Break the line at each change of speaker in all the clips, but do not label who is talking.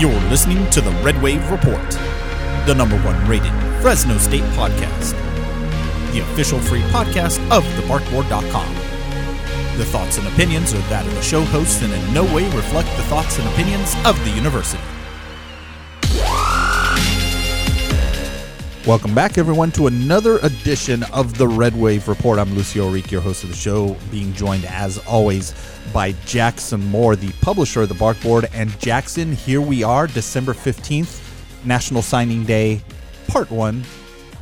You're listening to the Red Wave Report, the number one rated Fresno State podcast, the official free podcast of thebarkboard.com. The thoughts and opinions are that of the show hosts and in no way reflect the thoughts and opinions of the university. Welcome back, everyone, to another edition of the Red Wave Report. I'm Lucio Ourique, your host of the show, being joined as always by Jackson Moore, the publisher of the Barkboard. And Jackson, here we are, December 15th, National Signing Day, part one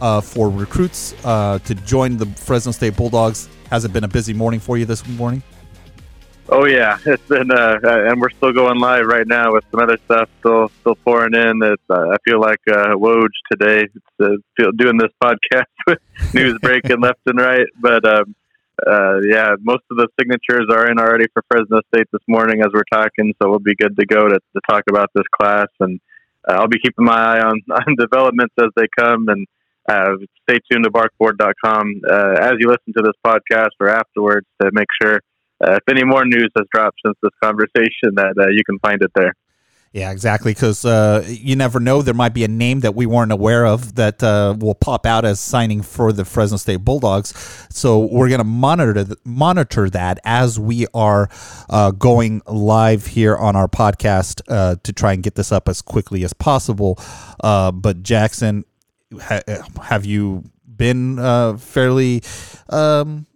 uh, for recruits uh, to join the Fresno State Bulldogs. Has it been a busy morning for you this morning?
Oh yeah, it's been, uh, and we're still going live right now with some other stuff still still pouring in. It's, uh, I feel like uh, Woj today, uh, feel, doing this podcast with news breaking left and right. But um, uh, yeah, most of the signatures are in already for Fresno State this morning as we're talking, so we'll be good to go to, to talk about this class. And uh, I'll be keeping my eye on, on developments as they come. And uh, stay tuned to barkboard.com uh, as you listen to this podcast or afterwards to make sure uh, if any more news has dropped since this conversation, that uh, you can find it there.
Yeah, exactly. Because uh, you never know, there might be a name that we weren't aware of that uh, will pop out as signing for the Fresno State Bulldogs. So we're going to monitor th- monitor that as we are uh, going live here on our podcast uh, to try and get this up as quickly as possible. Uh, but Jackson, ha- have you been uh, fairly? Um,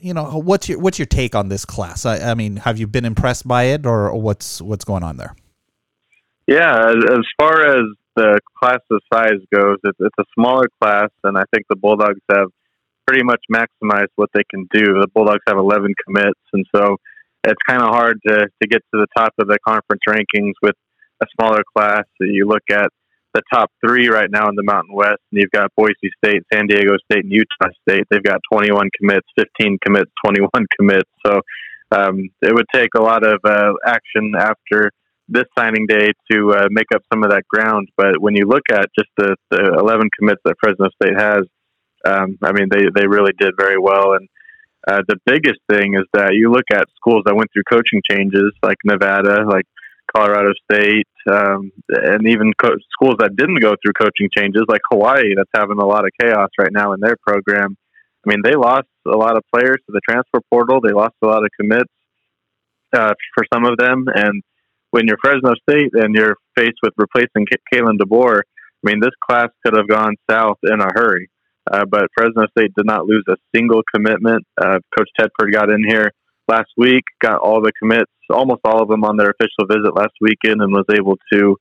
you know what's your what's your take on this class? I, I mean, have you been impressed by it, or what's what's going on there?
Yeah, as far as the class's size goes, it's, it's a smaller class, and I think the Bulldogs have pretty much maximized what they can do. The Bulldogs have 11 commits, and so it's kind of hard to, to get to the top of the conference rankings with a smaller class. That you look at the top three right now in the Mountain West, and you've got Boise State, San Diego State, and Utah State. They've got 21 commits, 15 commits, 21 commits. So um, it would take a lot of uh, action after this signing day to uh, make up some of that ground. But when you look at just the, the 11 commits that Fresno State has, um, I mean, they, they really did very well. And uh, the biggest thing is that you look at schools that went through coaching changes, like Nevada, like Colorado State, um, and even co- schools that didn't go through coaching changes, like Hawaii, that's having a lot of chaos right now in their program. I mean, they lost a lot of players to the transfer portal. They lost a lot of commits uh, for some of them, and when you're Fresno State and you're faced with replacing K- Kalen DeBoer, I mean, this class could have gone south in a hurry. Uh, but Fresno State did not lose a single commitment. Uh, Coach Tedford got in here last week, got all the commits, almost all of them on their official visit last weekend, and was able to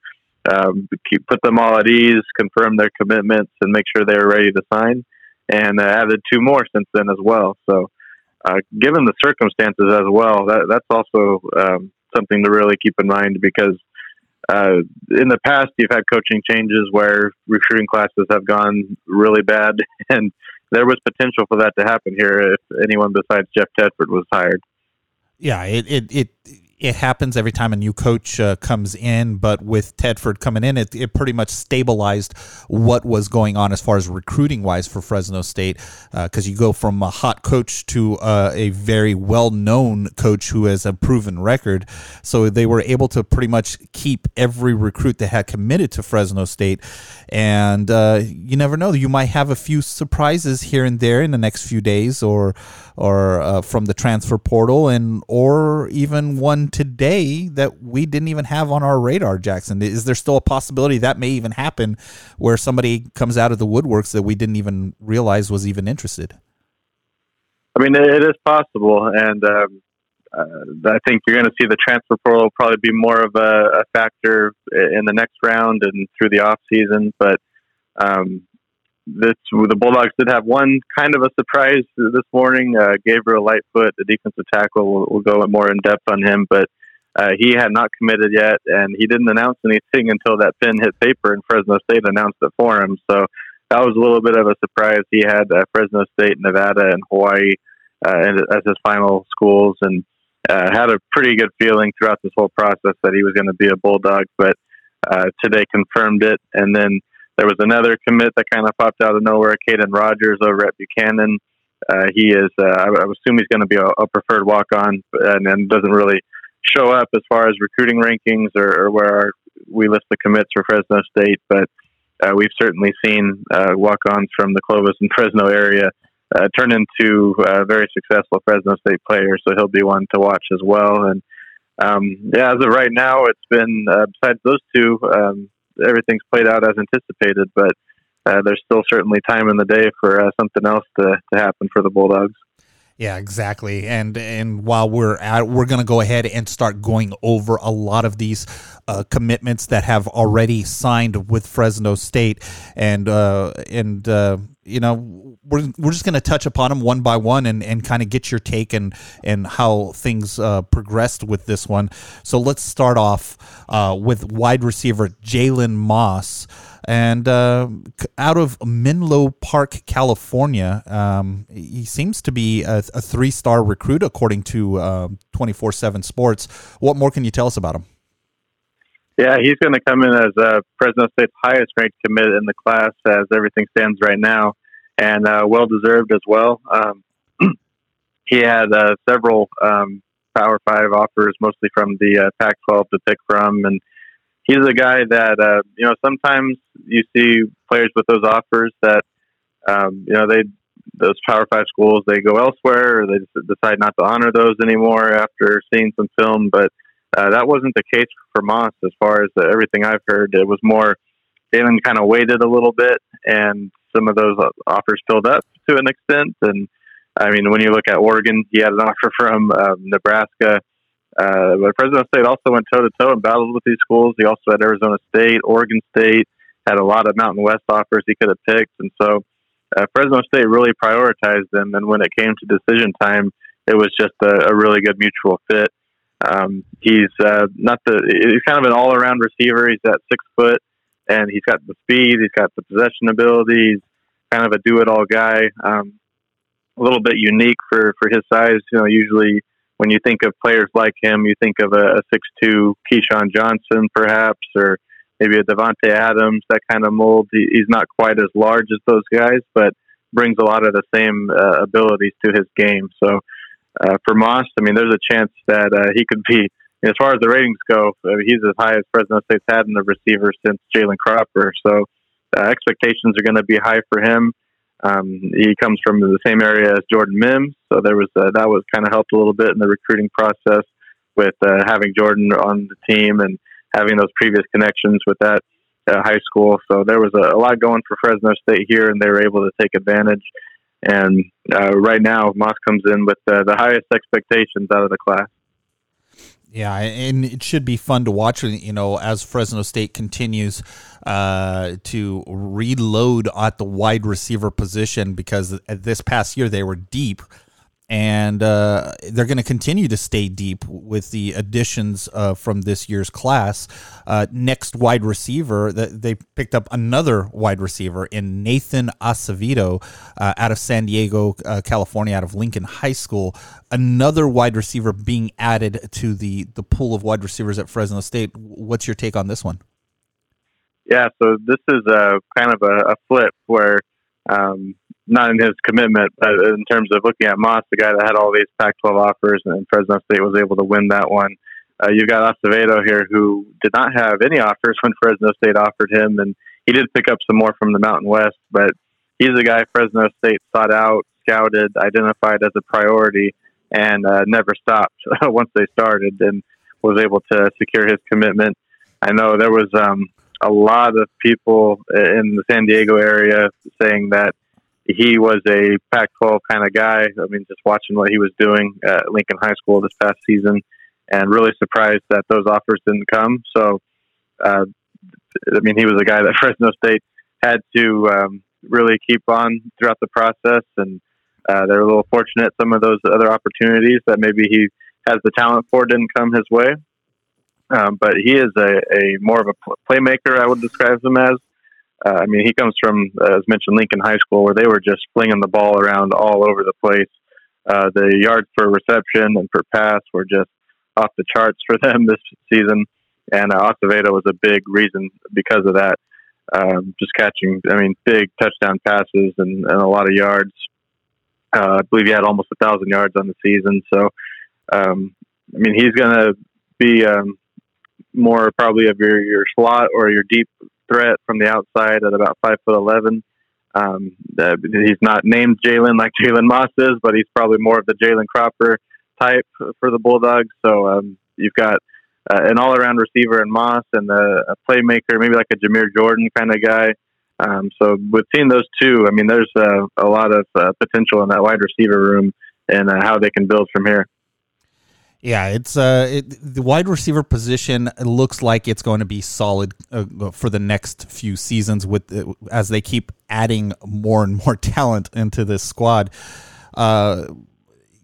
um, keep, put them all at ease, confirm their commitments, and make sure they were ready to sign. And uh, added two more since then as well. So, uh, given the circumstances as well, that, that's also um, something to really keep in mind because uh, in the past you've had coaching changes where recruiting classes have gone really bad, and there was potential for that to happen here if anyone besides Jeff Tedford was hired.
Yeah, it it, it it happens every time a new coach uh, comes in, but with Tedford coming in, it, it pretty much stabilized what was going on as far as recruiting wise for Fresno State. Because uh, you go from a hot coach to uh, a very well known coach who has a proven record. So they were able to pretty much keep every recruit that had committed to Fresno State. And uh, you never know, you might have a few surprises here and there in the next few days or or uh, from the transfer portal and or even one today that we didn't even have on our radar jackson is there still a possibility that may even happen where somebody comes out of the woodworks that we didn't even realize was even interested
i mean it is possible and um, uh, I think you're going to see the transfer portal probably be more of a, a, factor in the next round and through the off season. But um, this the Bulldogs did have one kind of a surprise this morning. Uh, Gabriel Lightfoot, the defensive tackle, we'll, we'll go more in depth on him, but uh, he had not committed yet, and he didn't announce anything until that pen hit paper, and Fresno State announced it for him. So that was a little bit of a surprise. He had uh, Fresno State, Nevada, and Hawaii uh, as his final schools, and uh, had a pretty good feeling throughout this whole process that he was going to be a Bulldog. But uh, today confirmed it, and then there was another commit that kind of popped out of nowhere. Caden Rogers over at Buchanan. Uh, he is, uh, I, I assume he's going to be a, a preferred walk on and, and, doesn't really show up as far as recruiting rankings or, or, where our we list the commits for Fresno State, but uh, we've certainly seen uh, walk-ons from the Clovis and Fresno area uh, turn into uh, very successful Fresno State players. So he'll be one to watch as well. And um, yeah, as of right now, it's been besides those two, um, everything's played out as anticipated. But uh, there's still certainly time in the day for uh, something else to, to happen for the Bulldogs.
Yeah, exactly. And and while we're at, we're going to go ahead and start going over a lot of these uh, commitments that have already signed with Fresno State, and uh, and uh, you know we're we're just going to touch upon them one by one and, and kind of get your take and and how things uh, progressed with this one. So let's start off uh, with wide receiver Jalen Moss. And uh, out of Menlo Park, California, um, he seems to be a, a three star recruit, according to um, 24 7 Sports. What more can you tell us about him?
Yeah, he's going to come in as uh, Fresno State's highest ranked commit in the class as everything stands right now, and uh, well deserved as well. Um, he had uh, several um, Power Five offers, mostly from the uh, Pac 12 to pick from, and he's a guy that uh, you know sometimes you see players with those offers that um, you know they those Power Five schools they go elsewhere or they decide not to honor those anymore after seeing some film. But uh, that wasn't the case for Moss as far as the, everything I've heard. It was more Jalen kind of waited a little bit and some of those offers filled up to an extent. And I mean, when you look at Oregon, he had an offer from um, Nebraska. Uh, but Fresno State also went toe to toe and battled with these schools. He also had Arizona State, Oregon State, had a lot of Mountain West offers he could have picked, and so uh, Fresno State really prioritized them. And when it came to decision time, it was just a, a really good mutual fit. Um, he's uh, not the he's kind of an all around receiver. He's at six foot, and he's got the speed. He's got the possession ability. He's kind of a do it all guy. Um, a little bit unique for for his size. You know, usually when you think of players like him, you think of a, a six-two Keyshawn Johnson, perhaps, or maybe a Davante Adams, that kind of mold. He, he's not quite as large as those guys, but brings a lot of the same uh, abilities to his game. So uh, for Moss, I mean, there's a chance that uh, he could be, as far as the ratings go, mean, he's as high as Fresno State's had in the receiver since Jalen Cropper. So uh, expectations are going to be high for him. Um, he comes from the same area as Jordan Mims, so there was uh, that was kind of helped a little bit in the recruiting process with uh, having Jordan on the team and having those previous connections with that uh, high school. So there was a, a, lot going for Fresno State here, and they were able to take advantage. And uh, right now, Moss comes in with uh, the highest expectations out of the class.
Yeah, and it should be fun to watch. You know, as Fresno State continues uh, to reload at the wide receiver position, because this past year they were deep and uh, they're going to continue to stay deep with the additions uh, from this year's class. Uh, next wide receiver, they picked up another wide receiver in Nathan Acevedo uh, out of San Diego, uh, California, out of Lincoln High School. Another wide receiver being added to the the pool of wide receivers at Fresno State. What's your take on this one?
Yeah, so this is a kind of a, a flip where. Um, not in his commitment, but in terms of looking at Moss, the guy that had all these Pac-12 offers, and Fresno State was able to win that one. Uh, you've got Acevedo here, who did not have any offers when Fresno State offered him, and he did pick up some more from the Mountain West. But he's a guy Fresno State sought out, scouted, identified as a priority, and uh, never stopped once they started, and was able to secure his commitment. I know there was um, a lot of people in the San Diego area saying that he was a Pac-12 kind of guy. I mean, just watching what he was doing at Lincoln High School this past season, and really surprised that those offers didn't come. So, uh, I mean, he was a guy that Fresno State had to um, really keep on throughout the process, and uh, they're a little fortunate some of those other opportunities that maybe he has the talent for didn't come his way. Um, but he is a, a more of a playmaker, I would describe him as. Uh, I mean, he comes from, uh, as mentioned, Lincoln High School, where they were just flinging the ball around all over the place. Uh, the yards for reception and for pass were just off the charts for them this season, and uh, Acevedo was a big reason because of that. Um, just catching, I mean, big touchdown passes and, and a lot of yards. Uh, I believe he had almost a thousand yards on the season. So, um, I mean, he's going to be um, more probably of your, your slot or your deep threat from the outside at about five foot eleven. Um, uh, he's not named Jalen like Jalen Moss is, but he's probably more of the Jalen Cropper type for the Bulldogs. So um, you've got uh, an all-around receiver in Moss and a, a playmaker, maybe like a Jameer Jordan kind of guy. Um, so with seeing those two, I mean, there's uh, a lot of uh, potential in that wide receiver room and uh, how they can build from here.
Yeah, it's uh, it, the wide receiver position looks like it's going to be solid uh, for the next few seasons with uh, as they keep adding more and more talent into this squad. Uh,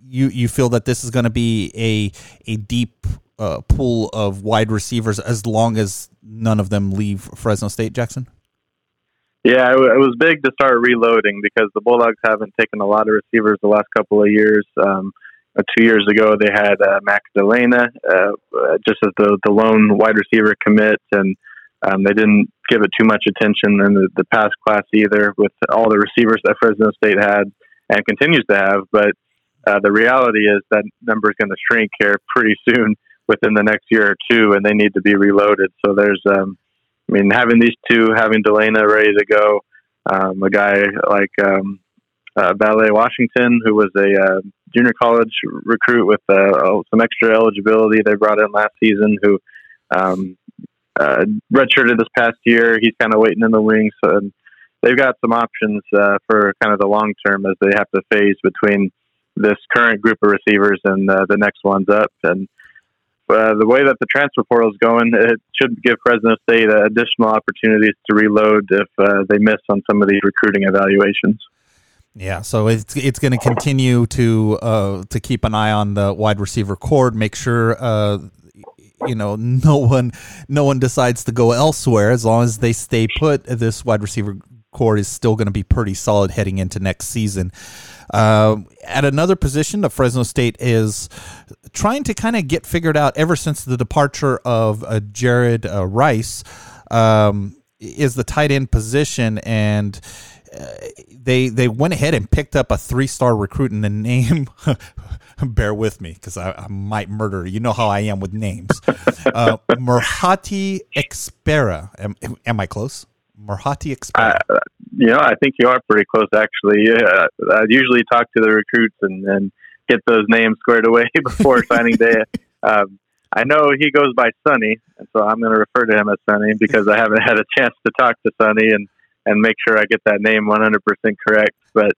you you feel that this is going to be a a deep uh, pool of wide receivers as long as none of them leave Fresno State, Jackson.
Yeah, it, it was big to start reloading because the Bulldogs haven't taken a lot of receivers the last couple of years. Um, uh, two years ago, they had uh, Mac Dalena uh, just as the, the lone wide receiver commit, and um, they didn't give it too much attention in the, the past class either with all the receivers that Fresno State had and continues to have. But uh, the reality is that number is going to shrink here pretty soon within the next year or two, and they need to be reloaded. So there's, um, I mean, having these two, having Dalena ready to go, um, a guy like um, uh, Ballet Washington, who was a uh, junior college recruit with uh, some extra eligibility they brought in last season, who um, uh, redshirted this past year. He's kind of waiting in the wings. So they've got some options uh, for kind of the long term as they have to phase between this current group of receivers and uh, the next ones up. And uh, the way that the transfer portal is going, it should give Fresno State additional opportunities to reload if uh, they miss on some of these recruiting evaluations.
Yeah, so it's it's going to continue to uh, to keep an eye on the wide receiver cord, make sure uh, you know no one no one decides to go elsewhere as long as they stay put. This wide receiver core is still going to be pretty solid heading into next season. Uh, at another position, the Fresno State is trying to kind of get figured out ever since the departure of uh, Jared uh, Rice. Um, is the tight end position and they they went ahead and picked up a three star recruit in the name. bear with me because I, I, might murder. You know how I am with names. Uh, Merhati Expera. Am, am, I close? Merhati Expera.
Uh, you know, I think you are pretty close, actually. Uh, I usually talk to the recruits and, and get those names squared away before signing day. Um, I know he goes by Sonny, and so I'm going to refer to him as Sonny because I haven't had a chance to talk to Sonny and and make sure I get that name 100% correct. But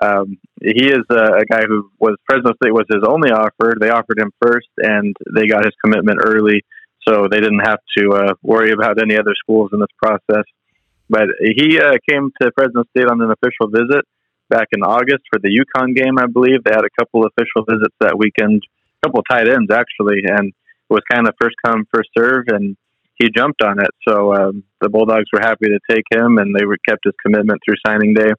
um, he is a, a, guy who was Fresno State was his only offer. They offered him first, and they got his commitment early, so they didn't have to uh, worry about any other schools in this process. But he uh, came to Fresno State on an official visit back in August for the UConn game, I believe. They had a couple official visits that weekend, a couple tight ends actually, and it was kind of first come first serve, and he jumped on it. So um, the Bulldogs were happy to take him, and they were kept his commitment through signing day.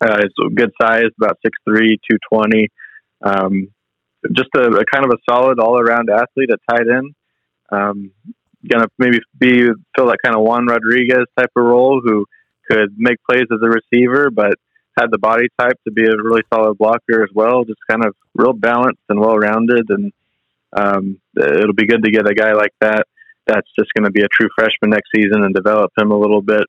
Uh, it's a good size, about 6'3", 220. Um, just a, a, kind of a solid all around athlete at tight end. Um, gonna maybe be fill that kind of Juan Rodriguez type of role, who could make plays as a receiver, but had the body type to be a really solid blocker as well. Just kind of real balanced and well rounded, and um, it'll be good to get a guy like that that's just going to be a true freshman next season and develop him a little bit.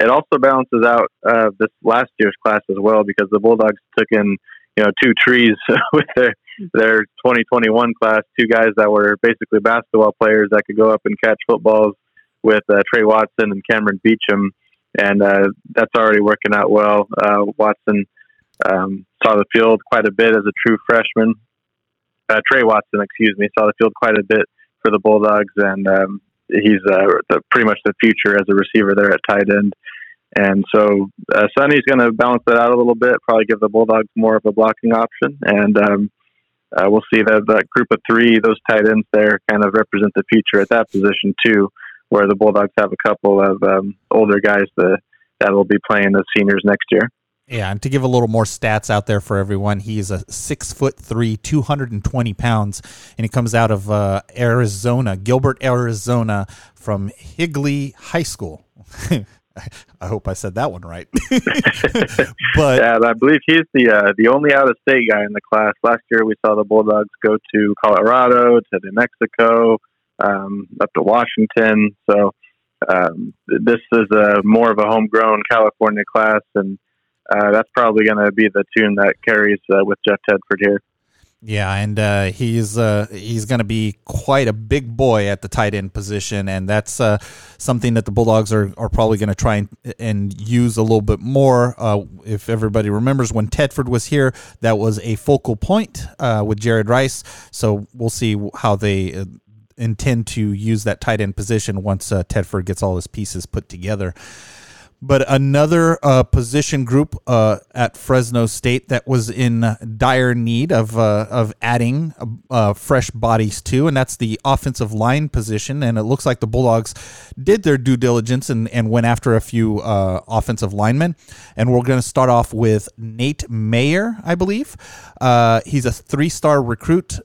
It also balances out uh, this last year's class as well because the Bulldogs took in you know two trees with their their 2021 class, two guys that were basically basketball players that could go up and catch footballs with uh, Trey Watson and Cameron Beecham, and uh, that's already working out well. Uh, Watson um, saw the field quite a bit as a true freshman. Uh, Trey Watson, excuse me, saw the field quite a bit for the Bulldogs, and um, he's uh, the, pretty much the future as a receiver there at tight end. And so uh, Sonny's going to balance that out a little bit, probably give the Bulldogs more of a blocking option, and um, uh, we'll see that that group of three, those tight ends there, kind of represent the future at that position too, where the Bulldogs have a couple of um, older guys that that will be playing as seniors next year.
Yeah, and to give a little more stats out there for everyone, he's a six foot three, two hundred and twenty pounds, and he comes out of uh, Arizona, Gilbert, Arizona, from Higley High School. I hope I said that one right.
but yeah, I believe he's the uh, the only out of state guy in the class. Last year, we saw the Bulldogs go to Colorado, to New Mexico, um, up to Washington. So um, this is a more of a homegrown California class, and uh, that's probably going to be the tune that carries uh, with Jeff Tedford here.
Yeah, and uh, he's uh, he's going to be quite a big boy at the tight end position, and that's uh, something that the Bulldogs are, are probably going to try and, and use a little bit more. Uh, if everybody remembers when Tedford was here, that was a focal point uh, with Jared Rice. So we'll see how they uh, intend to use that tight end position once Tedford gets all his pieces put together. But another uh, position group uh, at Fresno State that was in dire need of uh, of adding uh, fresh bodies to, and that's the offensive line position. And it looks like the Bulldogs did their due diligence and, and went after a few uh, offensive linemen. And we're going to start off with Nate Mayer, I believe. Uh, he's a three star recruit.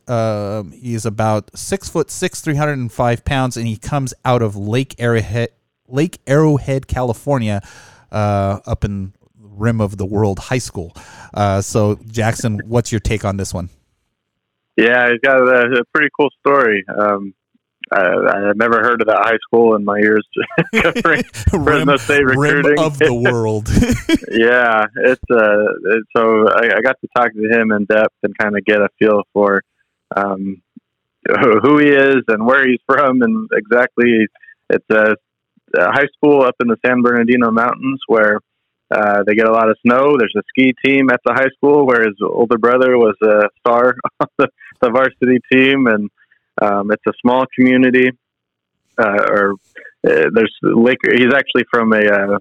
he's about six foot six, three hundred and five pounds, and he comes out of Lake Arrowhead Lake Arrowhead, California, uh, up in rim of the world high school. Uh, so, Jackson, what's your take on this one?
Yeah, he's got a, a pretty cool story. Um, I, I never heard of that high school in my years covering Fresno State recruiting
rim of the world.
yeah, it's uh, it, so I, I, got to talk to him in depth and kind of get a feel for um, who he is and where he's from and exactly. It's a uh, high school up in the San Bernardino Mountains where uh, they get a lot of snow. There's a ski team at the high school where his older brother was a star on the, the varsity team, and um, it's a small community. Uh, or uh, there's Lake. He's actually from a, uh,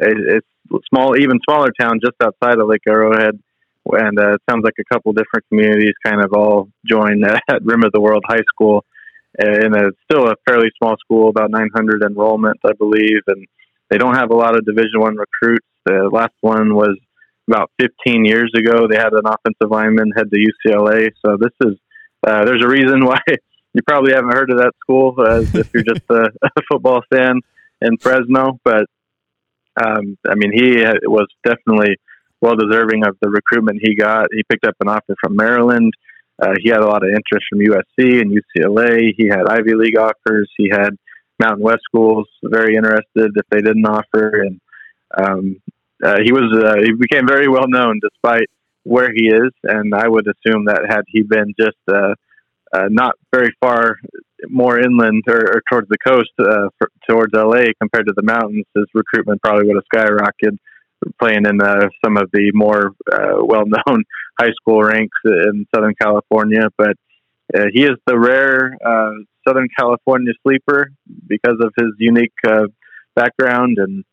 a, a, small, even smaller town just outside of Lake Arrowhead, and uh, it sounds like a couple different communities kind of all join at Rim of the World High School and it's still a fairly small school, about 900 enrollments, I believe, and they don't have a lot of Division One recruits. The last one was about 15 years ago. They had an offensive lineman head to UCLA, so this is uh, there's a reason why you probably haven't heard of that school uh, if you're just a, a football fan in Fresno. But um, I mean, he was definitely well deserving of the recruitment he got. He picked up an offer from Maryland. Uh, he had a lot of interest from USC and UCLA. He had Ivy League offers. He had Mountain West schools very interested if they didn't offer, and um, uh, he was uh, he became very well known despite where he is. And I would assume that had he been just uh, uh, not very far more inland or, or towards the coast uh, for, towards LA compared to the mountains, his recruitment probably would have skyrocketed playing in uh, some of the more uh, well-known high school ranks in Southern California. But uh, he is the rare uh, Southern California sleeper because of his unique uh, background, and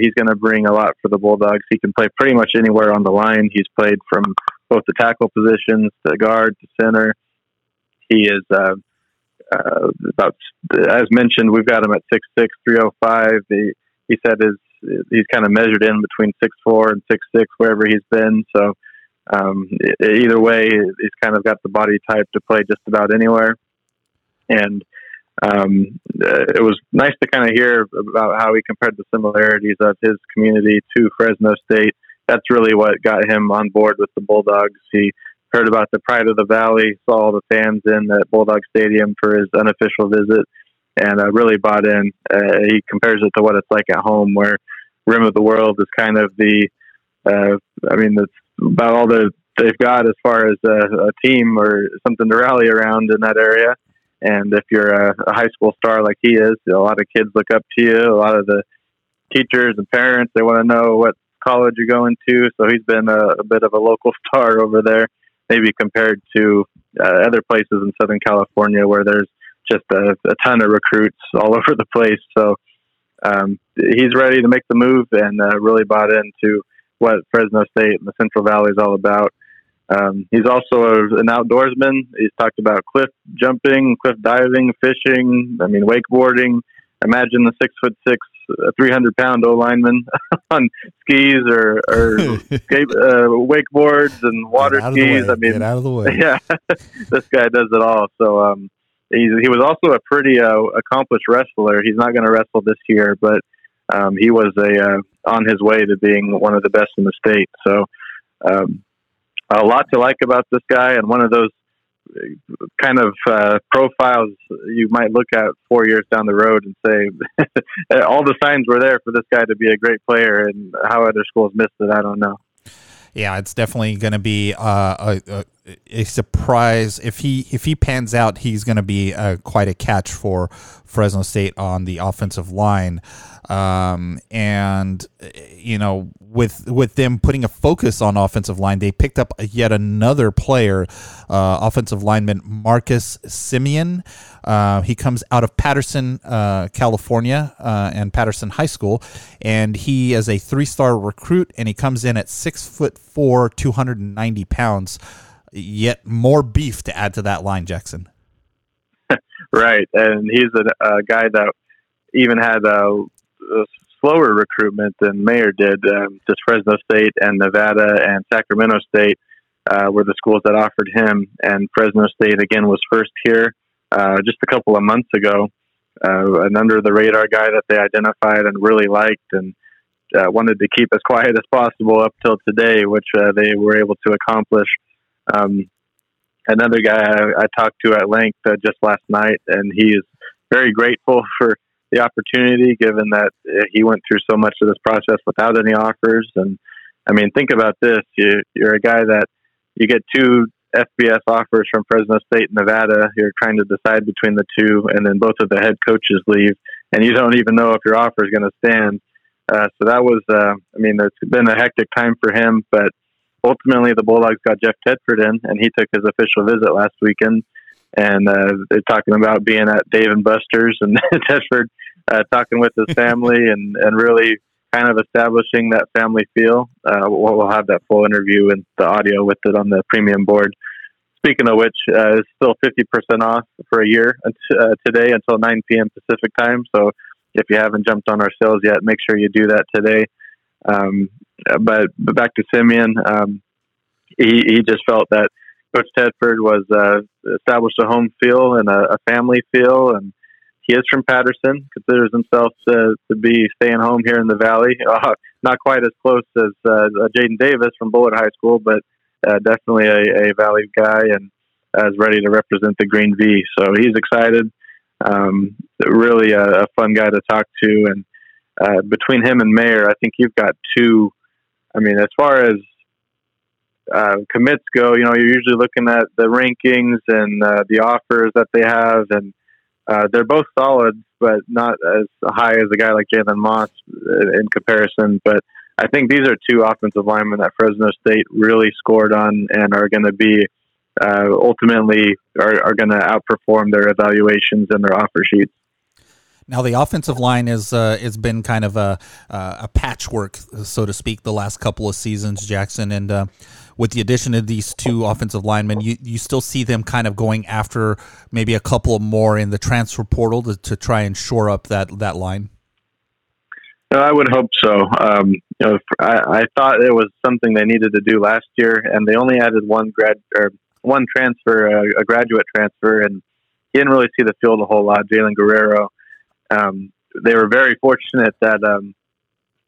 he's going to bring a lot for the Bulldogs. He can play pretty much anywhere on the line. He's played from both the tackle positions, to guard, to center. He is. About as mentioned, we've got him at six six three oh five. He, he said his he's kind of measured in between six four and six six wherever he's been. So um, either way, he's kind of got the body type to play just about anywhere. And um, it was nice to kind of hear about how he compared the similarities of his community to Fresno State. That's really what got him on board with the Bulldogs. He heard about the pride of the valley, saw all the fans in at Bulldog Stadium for his unofficial visit, and uh, really bought in. Uh, he compares it to what it's like at home, where rim of the world is kind of the, uh, I mean, that's about all that they've got as far as a, a team or something to rally around in that area. And if you're a, a high school star like he is, a lot of kids look up to you. A lot of the teachers and parents they want to know what college you're going to. So he's been a, a bit of a local star over there, maybe compared to uh, other places in Southern California where there's just a, a ton of recruits all over the place. So um, he's ready to make the move and uh, really bought into what Fresno State and the Central Valley is all about. Um, he's also a, an outdoorsman. He's talked about cliff jumping, cliff diving, fishing. I mean, wakeboarding. Imagine the six foot six, three hundred pound O lineman on skis or, or skate, uh, wakeboards and water skis. I mean,
get out of the way.
Yeah, this guy does it all. So um, he's, he was also a pretty uh, accomplished wrestler. He's not going to wrestle this year, but um, he was a uh, on his way to being one of the best in the state. So um, a lot to like about this guy, and one of those kind of uh, profiles you might look at four years down the road and say all the signs were there for this guy to be a great player, and how other schools missed it, I don't know.
Yeah, it's definitely going to be uh, a, a surprise if he if he pans out. He's going to be uh, quite a catch for Fresno State on the offensive line, um, and you know with with them putting a focus on offensive line, they picked up yet another player, uh, offensive lineman Marcus Simeon. Uh, he comes out of Patterson, uh, California, uh, and Patterson High School, and he is a three star recruit, and he comes in at six foot four, two hundred and ninety pounds yet more beef to add to that line, Jackson.
right, and he's a, a, guy that even had a, a, slower recruitment than Mayer did. Um, just Fresno State and Nevada and Sacramento State uh, were the schools that offered him, and Fresno State again was first here uh, just a couple of months ago. Uh, an under the radar guy that they identified and really liked, and uh, wanted to keep as quiet as possible up till today, which uh, they were able to accomplish. Um, another guy I, I, talked to at length uh, just last night, and he is very grateful for the opportunity, given that uh, he went through so much of this process without any offers. And I mean, think about this: you, you're a guy that you get two FBS offers from Fresno State and Nevada. You're trying to decide between the two, and then both of the head coaches leave, and you don't even know if your offer is going to stand. Uh, so that was, uh, I mean, it's been a hectic time for him, but ultimately the Bulldogs got Jeff Tedford in, and he took his official visit last weekend. And uh, they're talking about being at Dave and Buster's, and Tedford uh, talking with his family, and and really kind of establishing that family feel. Uh, we'll, we'll have that full interview and the audio with it on the premium board. Speaking of which, uh, it's still 50% off for a year uh, today until 9 p.m. Pacific time. So if you haven't jumped on our sales yet, make sure you do that today. Um, but, but back to Simeon, um, he, he just felt that Coach Tedford was uh, established a home feel and a, a, family feel, and he is from Patterson. Considers himself to, to be staying home here in the Valley. Uh, not quite as close as uh, Jaden Davis from Bullard High School, but uh, definitely a, a Valley guy and is ready to represent the Green V. So he's excited. Um, really a, a, fun guy to talk to, and uh, between him and Mayer, I think you've got two. I mean, as far as uh, commits go, you know, you're usually looking at the rankings and uh, the offers that they have, and uh, they're both solid, but not as high as a guy like Jalen Moss in comparison. But I think these are two offensive linemen that Fresno State really scored on and are going to be uh, ultimately are, are going to outperform their evaluations and their offer sheets.
Now the offensive line is uh, has been kind of a uh, a patchwork, so to speak, the last couple of seasons, Jackson, and uh, with the addition of these two offensive linemen, you, you still see them kind of going after maybe a couple more in the transfer portal to, to try and shore up that that line.
I would hope so. Um, you know, I, I thought it was something they needed to do last year, and they only added one grad or one transfer, a, a graduate transfer, and he didn't really see the field a whole lot. Jalen Guerrero um, they were very fortunate that um,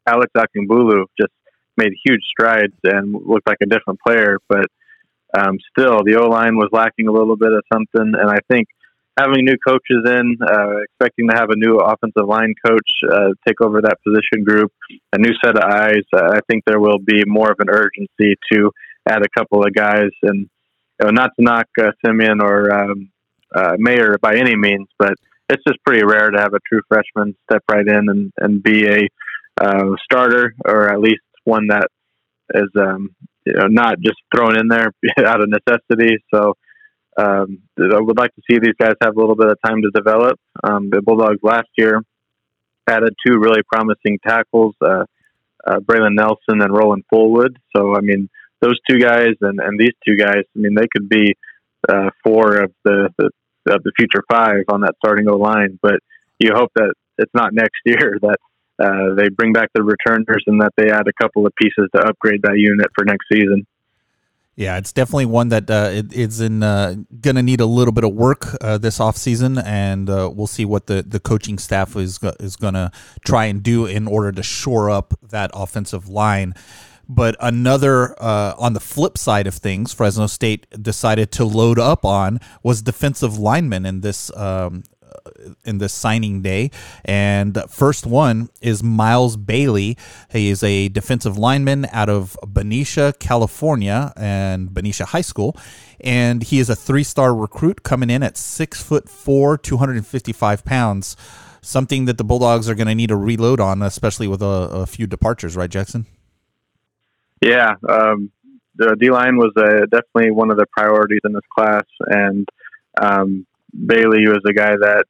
Alex Akingbulu just made huge strides and looked like a different player. But um, still, the O line was lacking a little bit of something. And I think having new coaches in, uh, expecting to have a new offensive line coach uh, take over that position group, a new set of eyes, uh, I think there will be more of an urgency to add a couple of guys. And you know, not to knock uh, Simeon or um, uh, Mayer by any means, but it's just pretty rare to have a true freshman step right in and, and be a uh, starter or at least one that is um, you know not just thrown in there out of necessity. So um, I would like to see these guys have a little bit of time to develop. Um, the Bulldogs last year added two really promising tackles, uh, uh, Braylon Nelson and Roland Fullwood. So I mean those two guys and, and these two guys, I mean they could be uh, four of the, the of the future five on that starting O line. But you hope that it's not next year that uh, they bring back the returners and that they add a couple of pieces to upgrade that unit for next season.
Yeah, it's definitely one that uh, in uh, going to need a little bit of work uh, this offseason, and uh, we'll see what the, the coaching staff is is going to try and do in order to shore up that offensive line. But another, uh, on the flip side of things, Fresno State decided to load up on was defensive linemen in this um, in this signing day. And first one is Miles Bailey. He is a defensive lineman out of Benicia, California, and Benicia High School. And he is a three star recruit coming in at six foot four, 255 pounds. Something that the Bulldogs are going to need to reload on, especially with a, a few departures, right, Jackson?
Yeah, um, the D line was uh, definitely one of the priorities in this class, and um, Bailey was a guy that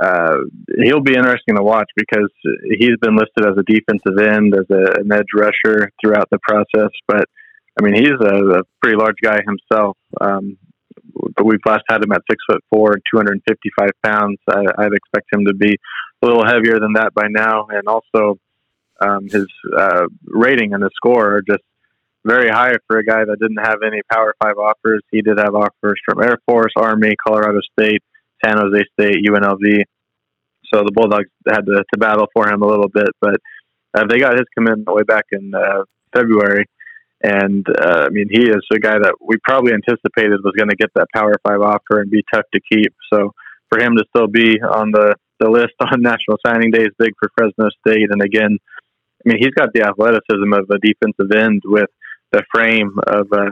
uh, he'll be interesting to watch because he's been listed as a defensive end, as a, an edge rusher throughout the process. But I mean, he's a, a pretty large guy himself. Um, but we've last had him at six foot four and 255 pounds. I, I'd expect him to be a little heavier than that by now. And also, um, his uh, rating and his score are just very high for a guy that didn't have any Power Five offers. He did have offers from Air Force, Army, Colorado State, San Jose State, UNLV. So the Bulldogs had to, to battle for him a little bit, but uh, they got his commitment way back in uh, February. And uh, I mean, he is a guy that we probably anticipated was going to get that Power Five offer and be tough to keep. So for him to still be on the, the list on National Signing Day is big for Fresno State. And again, mean, he's got the athleticism of a defensive end with the frame of a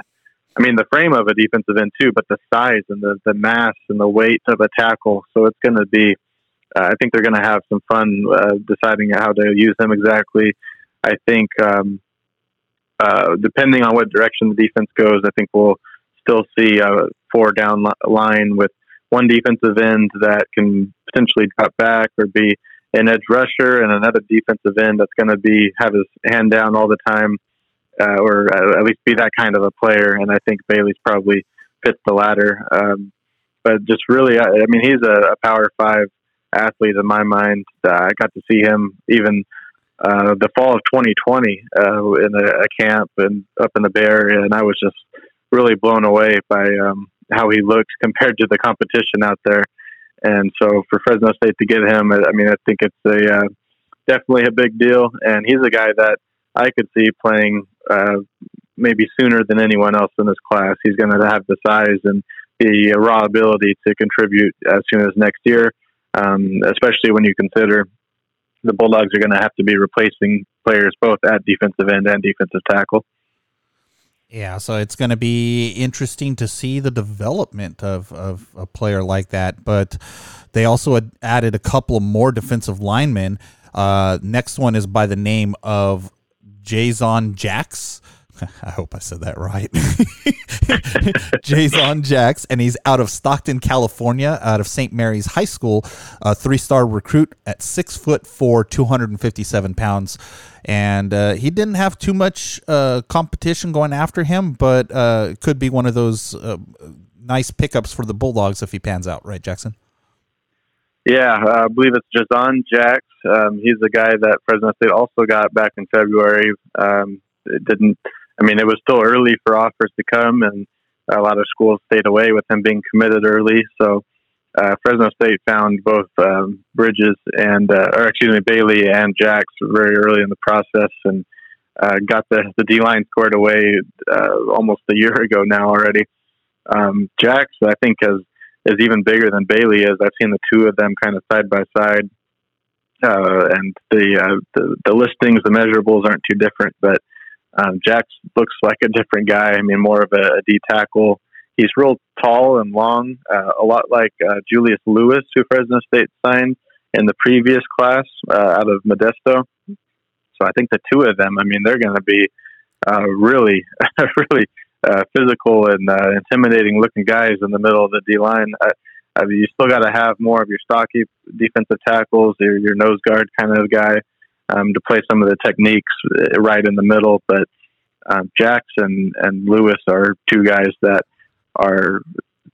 I mean, the frame of a defensive end too, but the size and the, the mass and the weight of a tackle. So it's going to be, uh, I think they're going to have some fun uh, deciding how to use him exactly. I think, um, uh, depending on what direction the defense goes, I think we'll still see a four down line with one defensive end that can potentially drop back or be an edge rusher and another defensive end that's going to be have his hand down all the time uh, or at least be that kind of a player. And I think Bailey's probably fits the latter. Um, but just really, I, I mean, he's a, a, Power Five athlete in my mind. Uh, I got to see him even uh, the fall of 2020 uh, in a, a, camp and up in the Bay Area, and I was just really blown away by um, how he looked compared to the competition out there. And so for Fresno State to get him, I mean, I think it's a uh, definitely a big deal. And he's a guy that I could see playing uh, maybe sooner than anyone else in this class. He's going to have the size and the raw ability to contribute as soon as next year, um, especially when you consider the Bulldogs are going to have to be replacing players both at defensive end and defensive tackle.
Yeah, so it's going to be interesting to see the development of, of a player like that. But they also added a couple of more defensive linemen. Uh, next one is by the name of Jason Jacks. I hope I said that right. Jason Jacks, and he's out of Stockton, California, out of St. Mary's High School, a three-star recruit at six foot four, two hundred and fifty-seven pounds, and uh, he didn't have too much uh, competition going after him, but uh, could be one of those uh, nice pickups for the Bulldogs if he pans out, right, Jackson?
Yeah, I believe it's Jazon Jacks. Um, he's the guy that Fresno State also got back in February. Um, it didn't. I mean, it was still early for offers to come, and a lot of schools stayed away with him being committed early. So uh, Fresno State found both um, Bridges and, uh, or excuse me, Bailey and Jacks very early in the process, and uh, got the the D line squared away uh, almost a year ago now already. Um, Jacks, I think, has is even bigger than Bailey is. I've seen the two of them kind of side by side, uh, and the, uh, the, the listings, the measurables aren't too different. But um, Jacks looks like a different guy. I mean, more of a, a D tackle. He's real tall and long, uh, a lot like uh, Julius Lewis, who Fresno State signed in the previous class uh, out of Modesto. So I think the two of them, I mean, they're going to be uh, really, really uh, physical and uh, intimidating looking guys in the middle of the D line. I, I mean, you still got to have more of your stocky defensive tackles, your, your nose guard kind of guy um, to play some of the techniques uh, right in the middle. But um, Jackson and Lewis are two guys that are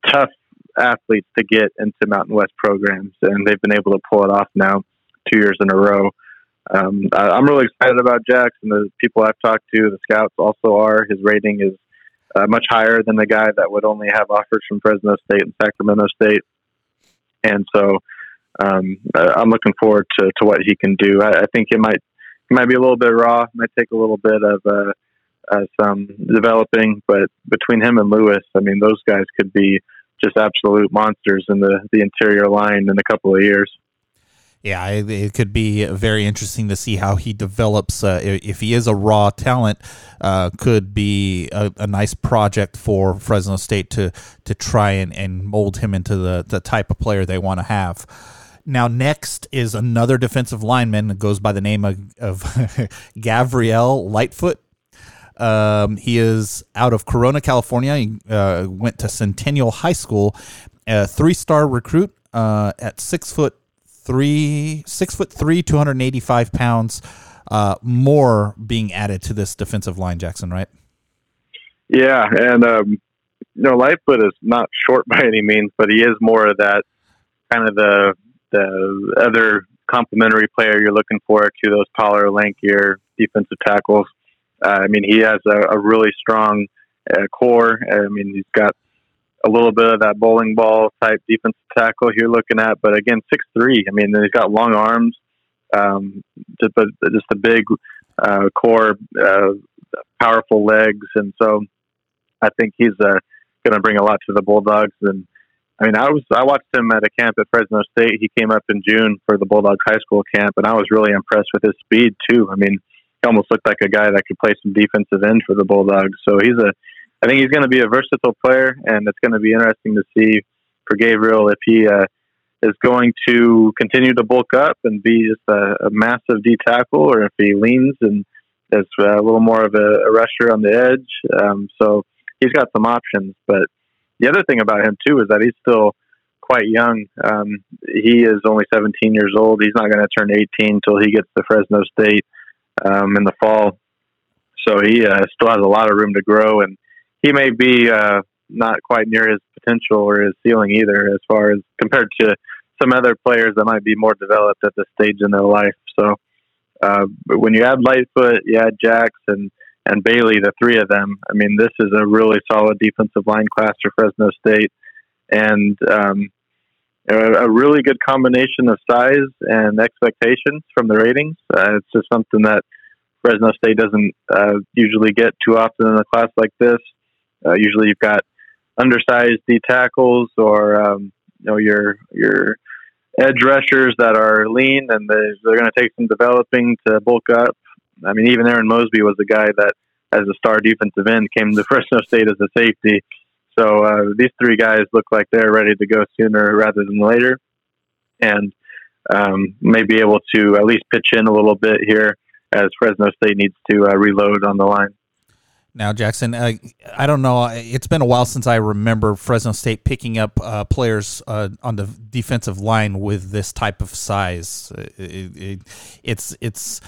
tough athletes to get into Mountain West programs, and they've been able to pull it off now two years in a row. Um, I, am really excited about Jackson. The people I've talked to, the scouts also are. His rating is uh, much higher than the guy that would only have offers from Fresno State and Sacramento State. And so um, I'm looking forward to, to what he can do. I, I think it might might be a little bit raw. Might take a little bit of uh, uh, some developing, but between him and Lewis, I mean, those guys could be just absolute monsters in the the interior line in a couple of years.
Yeah, it, it, could be very interesting to see how he develops. Uh, if he is a raw talent, uh, could be a, a, nice project for Fresno State to to try and, and mold him into the, the type of player they want to have. Now, next is another defensive lineman that goes by the name of, of Gavriel Lightfoot. Um, he is out of Corona, California. He uh, went to Centennial High School, a three star recruit uh, at six foot three, six foot three, 285 pounds. Uh, more being added to this defensive line, Jackson, right?
Yeah, and um, you know, Lightfoot is not short by any means, but he is more of that kind of the the other complementary player you're looking for to those taller, lankier defensive tackles. Uh, I mean, he has a, a really strong uh, core. I mean, he's got a little bit of that bowling ball type defensive tackle you're looking at. But again, six three. I mean, he's got long arms, um, just, a, just a big uh, core, uh, powerful legs, and so I think he's uh, going to bring a lot to the Bulldogs. And I mean, I was I watched him at a camp at Fresno State. He came up in June for the Bulldogs high school camp, and I was really impressed with his speed too. I mean, he almost looked like a guy that could play some defensive end for the Bulldogs. So he's a I think he's going to be a versatile player, and it's going to be interesting to see for Gabriel if he uh, is going to continue to bulk up and be just a, a massive D tackle, or if he leans and is uh, a little more of a, a rusher on the edge. Um, so he's got some options. But the other thing about him too is that he's still quite young. Um, he is only 17 years old. He's not going to turn 18 until he gets to Fresno State um, in the fall. So he uh, still has a lot of room to grow and he may be uh, not quite near his potential or his ceiling either, as far as compared to some other players that might be more developed at this stage in their life. So, uh, when you add Lightfoot, you add Jacks and Bailey, the three of them. I mean, this is a really solid defensive line class for Fresno State, and um, a, really good combination of size and expectations from the ratings. Uh, it's just something that Fresno State doesn't uh, usually get too often in a class like this. Uh, usually, you've got undersized D tackles or um, you know your your edge rushers that are lean and they, they're going to take some developing to bulk up. I mean, even Arron Mosby was a guy that, as a star defensive end, came to Fresno State as a safety. So uh, these three guys look like they're ready to go sooner rather than later, and um, may be able to at least pitch in a little bit here as Fresno State needs to uh, reload on the line
now, Jackson. Uh, I don't know. It's been a while since I remember Fresno State picking up uh, players uh, on the defensive line with this type of size. It, it, it's it's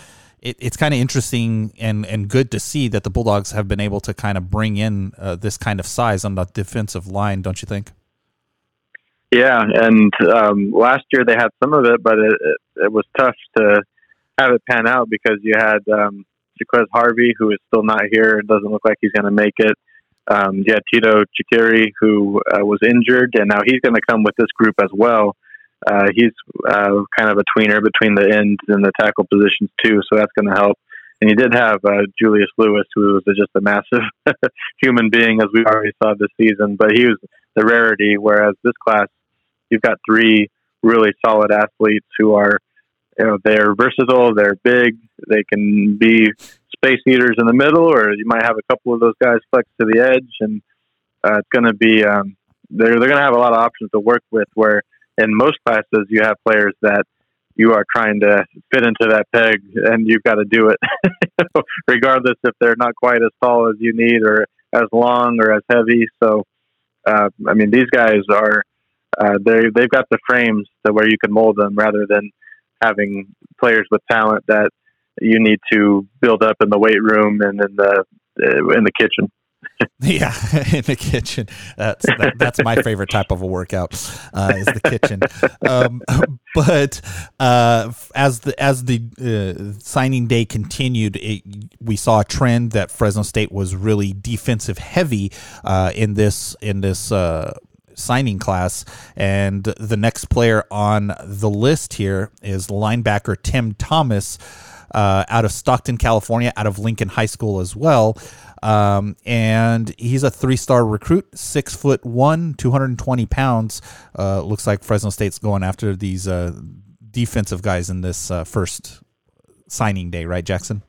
it, it's kind of interesting and, and good to see that the Bulldogs have been able to kind of bring in uh, this kind of size on the defensive line. Don't you think?
Yeah, and um, last year they had some of it, but it, it, was tough to have it pan out because you had. Um, Jaquez Harvey, who is still not here. Doesn't look like he's going to make it. Um, you had Tito Chikiri, who uh, was injured, and now he's going to come with this group as well. Uh, he's uh, kind of a tweener between the ends and the tackle positions too, so that's going to help. And he did have uh, Julius Lewis, who was just a massive human being, as we already saw this season. But he was the rarity, whereas this class, you've got three really solid athletes who are you know they're versatile, they're big, they can be space eaters in the middle, or you might have a couple of those guys flex to the edge, and uh, it's going to be um, they're they're going to have a lot of options to work with. Where in most classes you have players that you are trying to fit into that peg, and you've got to do it, regardless if they're not quite as tall as you need, or as long, or as heavy. So, uh, I mean, these guys are uh, they they've got the frames to where you can mold them rather than having players with talent that you need to build up in the weight room and in the uh, in the kitchen.
Yeah, in the kitchen. That's that, that's my favorite type of a workout uh, is the kitchen. Um, but uh, as the as the uh, signing day continued, it, we saw a trend that Fresno State was really defensive heavy uh, in this in this uh, signing class. And the next player on the list here is linebacker Tim Thomas. Uh, out of Stockton, California, out of Lincoln High School as well. Um, and he's a three star recruit, six foot one, 220 pounds. Uh, looks like Fresno State's going after these uh, defensive guys in this uh, first signing day, right, Jackson?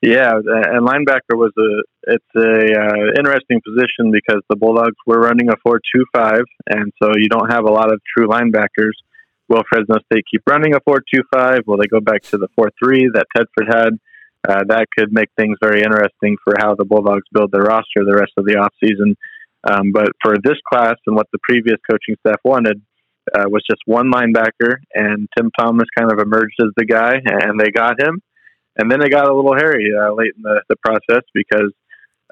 Yeah, and linebacker was a it's a uh, interesting position because the Bulldogs were running a four two five, and so you don't have a lot of true linebackers. Will Fresno State keep running a four two five? Will they go back to the four three that Tedford had? Uh, that could make things very interesting for how the Bulldogs build their roster the rest of the offseason. Um, but for this class and what the previous coaching staff wanted uh, was just one linebacker, and Tim Thomas kind of emerged as the guy, and they got him. And then it got a little hairy uh, late in the, the process because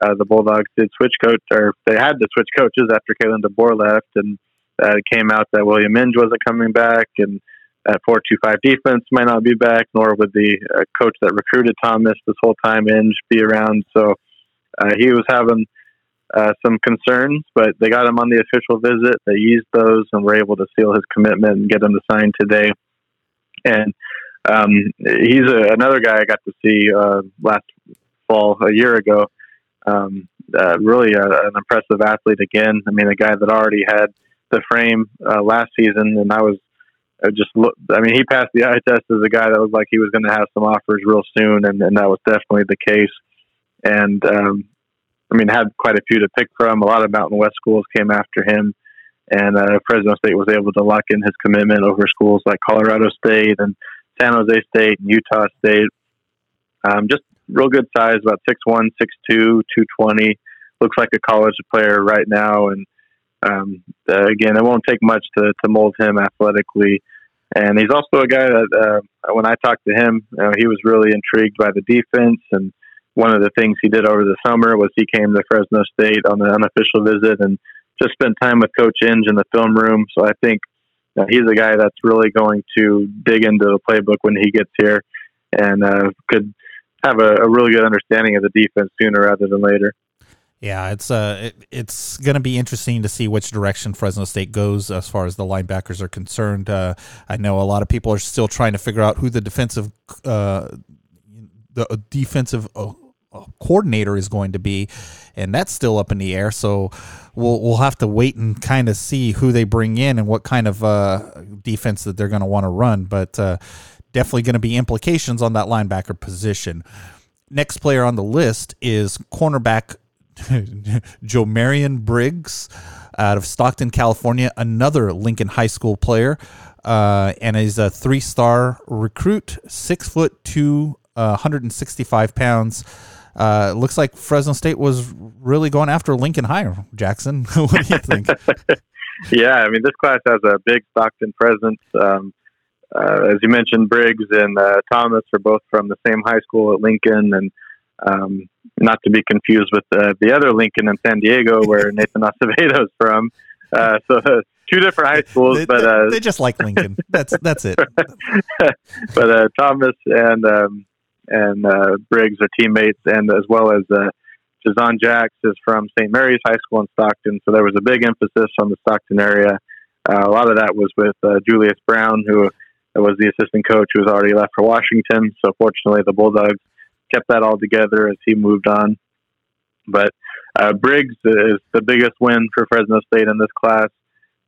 uh, the Bulldogs did switch coach, or they had to switch coaches after Kalen DeBoer left, and uh, it came out that William Inge wasn't coming back, and that four-two-five defense might not be back, nor would the uh, coach that recruited Thomas this whole time, Inge, be around. So uh, he was having uh, some concerns, but they got him on the official visit. They used those and were able to seal his commitment and get him to sign today. And um, he's a, another guy I got to see uh, last fall a year ago. Um, uh, really a, an impressive athlete again. I mean, a guy that already had the frame uh, last season, and I was I just look. I mean, he passed the eye test as a guy that was like he was going to have some offers real soon, and, and that was definitely the case. And um, I mean, had quite a few to pick from. A lot of Mountain West schools came after him, and uh, Fresno State was able to lock in his commitment over schools like Colorado State and San Jose State and Utah State. Um, just real good size, about 6'1", 6'2", 220. Looks like a college player right now, and um, uh, again, it won't take much to, to mold him athletically. And he's also a guy that, uh, when I talked to him, you know, he was really intrigued by the defense. And one of the things he did over the summer was he came to Fresno State on an unofficial visit and just spent time with Coach Inge in the film room. So I think uh, he's a guy that's really going to dig into the playbook when he gets here and uh, could have a, a really good understanding of the defense sooner rather than later.
Yeah, it's uh, it, it's going to be interesting to see which direction Fresno State goes as far as the linebackers are concerned. Uh, I know a lot of people are still trying to figure out who the defensive, uh, the defensive uh, uh, coordinator is going to be, and that's still up in the air. So we'll we'll have to wait and kind of see who they bring in and what kind of uh, defense that they're going to want to run. But definitely going to be implications on that linebacker position. Next player on the list is cornerback Jomarion Briggs out of Stockton, California, another Lincoln High School player, uh, and he's a three-star recruit, six foot two, uh, 165 pounds. Uh, looks like Fresno State was really going after Lincoln High. Jackson, what do you think?
yeah, I mean this class has a big Stockton presence. Um, uh, as you mentioned, Briggs and uh, Thomas are both from the same high school at Lincoln, and um, not to be confused with uh, the other Lincoln in San Diego, where Nathan Acevedo is from. Uh, so two different high schools,
they,
but
uh, they just like Lincoln. That's that's it.
but uh, Thomas and um, and uh, Briggs are teammates, and as well as uh, Jazon Jacks is from St. Mary's High School in Stockton. So there was a big emphasis on the Stockton area. Uh, a lot of that was with uh, Julius Brown, who was the assistant coach who was already left for Washington. So fortunately, the Bulldogs kept that all together as he moved on. But uh, Briggs is the biggest win for Fresno State in this class.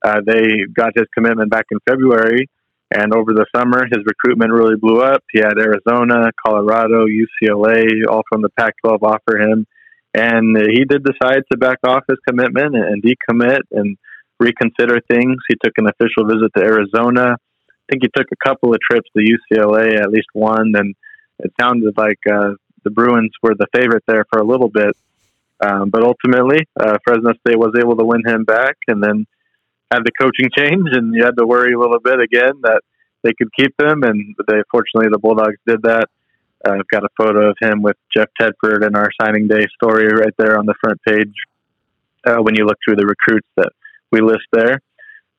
Uh, they got his commitment back in February, and over the summer, his recruitment really blew up. He had Arizona, Colorado, UCLA, all from the Pac 12 offer him. And he did decide to back off his commitment and decommit and reconsider things. He took an official visit to Arizona. I think he took a couple of trips to UCLA, at least one, and it sounded like uh, the Bruins were the favorite there for a little bit. Um, but ultimately, uh, Fresno State was able to win him back and then had the coaching change, and you had to worry a little bit again that they could keep him. And they, fortunately, the Bulldogs did that. Uh, I've got a photo of him with Jeff Tedford in our signing day story right there on the front page uh, when you look through the recruits that we list there.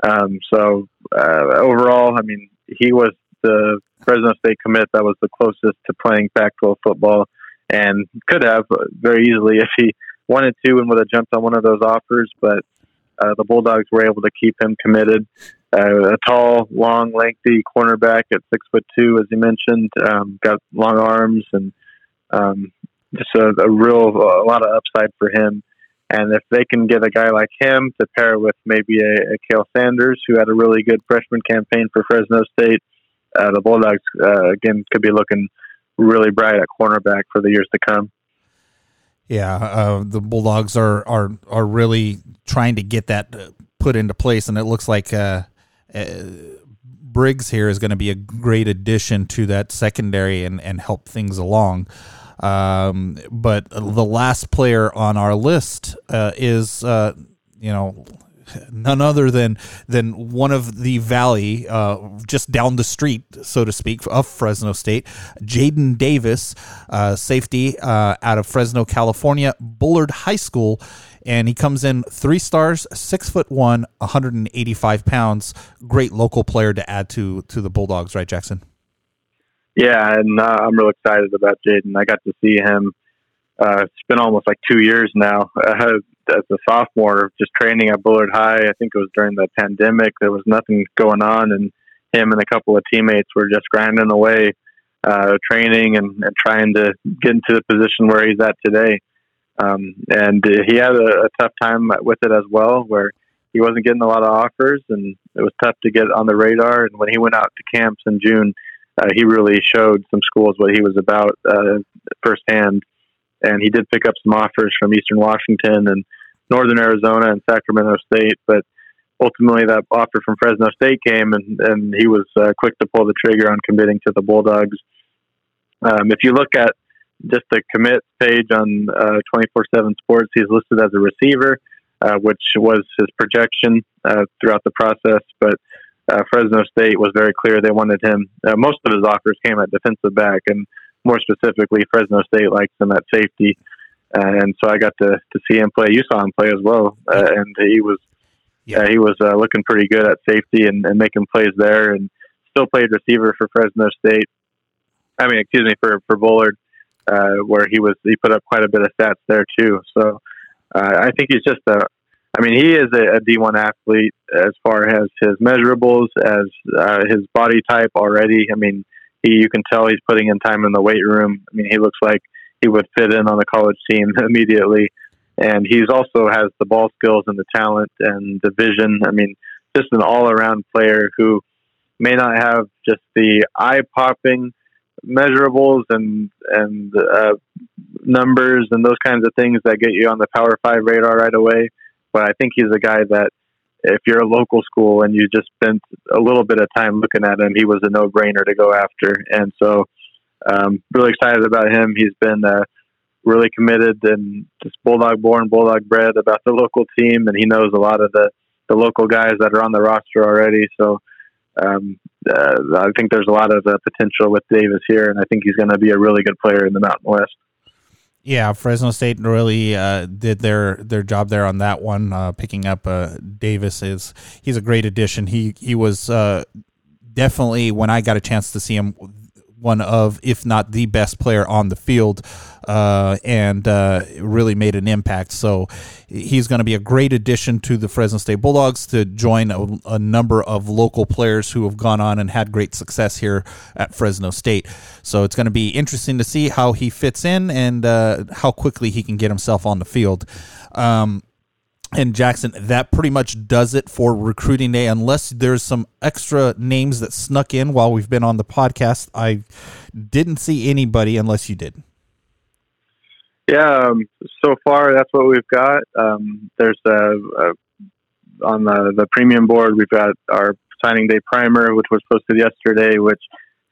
Um, so uh, overall, I mean, he was the Fresno State commit that was the closest to playing Pac-12 football, and could have very easily if he wanted to and would have jumped on one of those offers. But uh, the Bulldogs were able to keep him committed. uh, a tall, long, lengthy cornerback at six foot two, as you mentioned. Um, got long arms and um, just a, a real a lot of upside for him. And if they can get a guy like him to pair with maybe a, a Kale Sanders, who had a really good freshman campaign for Fresno State, uh, the Bulldogs uh, again could be looking really bright at cornerback for the years to come.
Yeah, uh, the Bulldogs are are are really trying to get that uh, put into place, and it looks like uh, uh, Briggs here is going to be a great addition to that secondary and and help things along. Um, but the last player on our list is, you know, none other than than one of the valley, uh, just down the street, so to speak, of Fresno State, Jaden Davis, uh, safety uh, out of Fresno, California, Bullard High School. And he comes in three stars, six foot one, 185 pounds. Great local player to add to to the Bulldogs, right, Jackson?
Yeah, and uh, I'm real excited about Jaden. I got to see him. Uh, it's been almost like two years now uh, as a sophomore, just training at Bullard High. I think it was during the pandemic. There was nothing going on, and him and a couple of teammates were just grinding away, uh, training and, and trying to get into the position where he's at today. Um, and he had a, a tough time with it as well, where he wasn't getting a lot of offers, and it was tough to get on the radar. And when he went out to camps in June, uh, he really showed some schools what he was about uh, firsthand. And he did pick up some offers from Eastern Washington and Northern Arizona and Sacramento State, but ultimately that offer from Fresno State came, and, and he was uh, quick to pull the trigger on committing to the Bulldogs. Um, if you look at just the commit page on uh, 24/7 Sports, he's listed as a receiver, uh, which was his projection uh, throughout the process. But uh, Fresno State was very clear they wanted him. Uh, most of his offers came at defensive back, and more specifically, Fresno State likes him at safety. Uh, and so I got to, to see him play. You saw him play as well, uh, and he was yeah. he was uh, looking pretty good at safety and, and making plays there, and still played receiver for Fresno State. I mean, excuse me for for Bullard, uh, where he was he put up quite a bit of stats there too. So uh, I think he's just a I mean, he is a a D1 athlete as far as his measurables, as uh, his body type already. I mean, he you can tell he's putting in time in the weight room. I mean, he looks like he would fit in on the college team immediately. And he's also has the ball skills and the talent and the vision. I mean, just an all around player who may not have just the eye popping measurables and and uh, numbers and those kinds of things that get you on the Power Five radar right away. But I think he's a guy that if you're a local school and you just spent a little bit of time looking at him, he was a no brainer to go after. And so um, really excited about him. He's been uh, really committed and just bulldog born, bulldog bred about the local team, and he knows a lot of the the local guys that are on the roster already. So um, uh, I think there's a lot of uh, potential with Davis here, and I think he's going to be a really good player in the Mountain West.
Yeah, Fresno State really uh, did their their job there on that one, uh, picking up uh, Davis. is He's a great addition. He he was uh, definitely when I got a chance to see him one of, if not the best player on the field, uh, and uh, really made an impact. So he's going to be a great addition to the Fresno State Bulldogs to join a, a, number of local players who have gone on and had great success here at Fresno State. So it's going to be interesting to see how he fits in and uh, how quickly he can get himself on the field. Um, and Jackson, that pretty much does it for recruiting day. Unless there's some extra names that snuck in while we've been on the podcast, I didn't see anybody unless you did.
Yeah, um, so far that's what we've got. Um, there's a, a, on the the premium board we've got our signing day primer, which was posted yesterday, which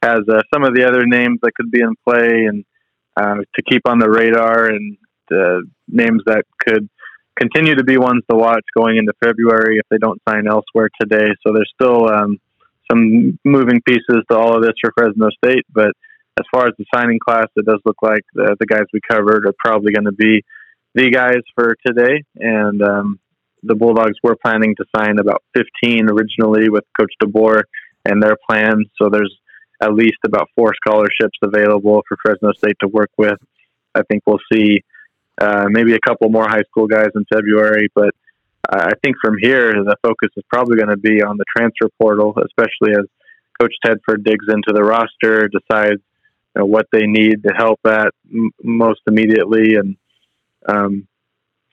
has uh, some of the other names that could be in play and uh, to keep on the radar and uh, names that could continue to be ones to watch going into February if they don't sign elsewhere today. So there's still um, some moving pieces to all of this for Fresno State. But as far as the signing class, it does look like the, the guys we covered are probably going to be the guys for today. And um, the Bulldogs were planning to sign about 15 originally with Coach DeBoer and their plan. So there's at least about four scholarships available for Fresno State to work with. I think we'll see uh, maybe a couple more high school guys in February, but I think from here the focus is probably going to be on the transfer portal, especially as Coach Tedford digs into the roster, decides you know, what they need to help at m- most immediately, and um,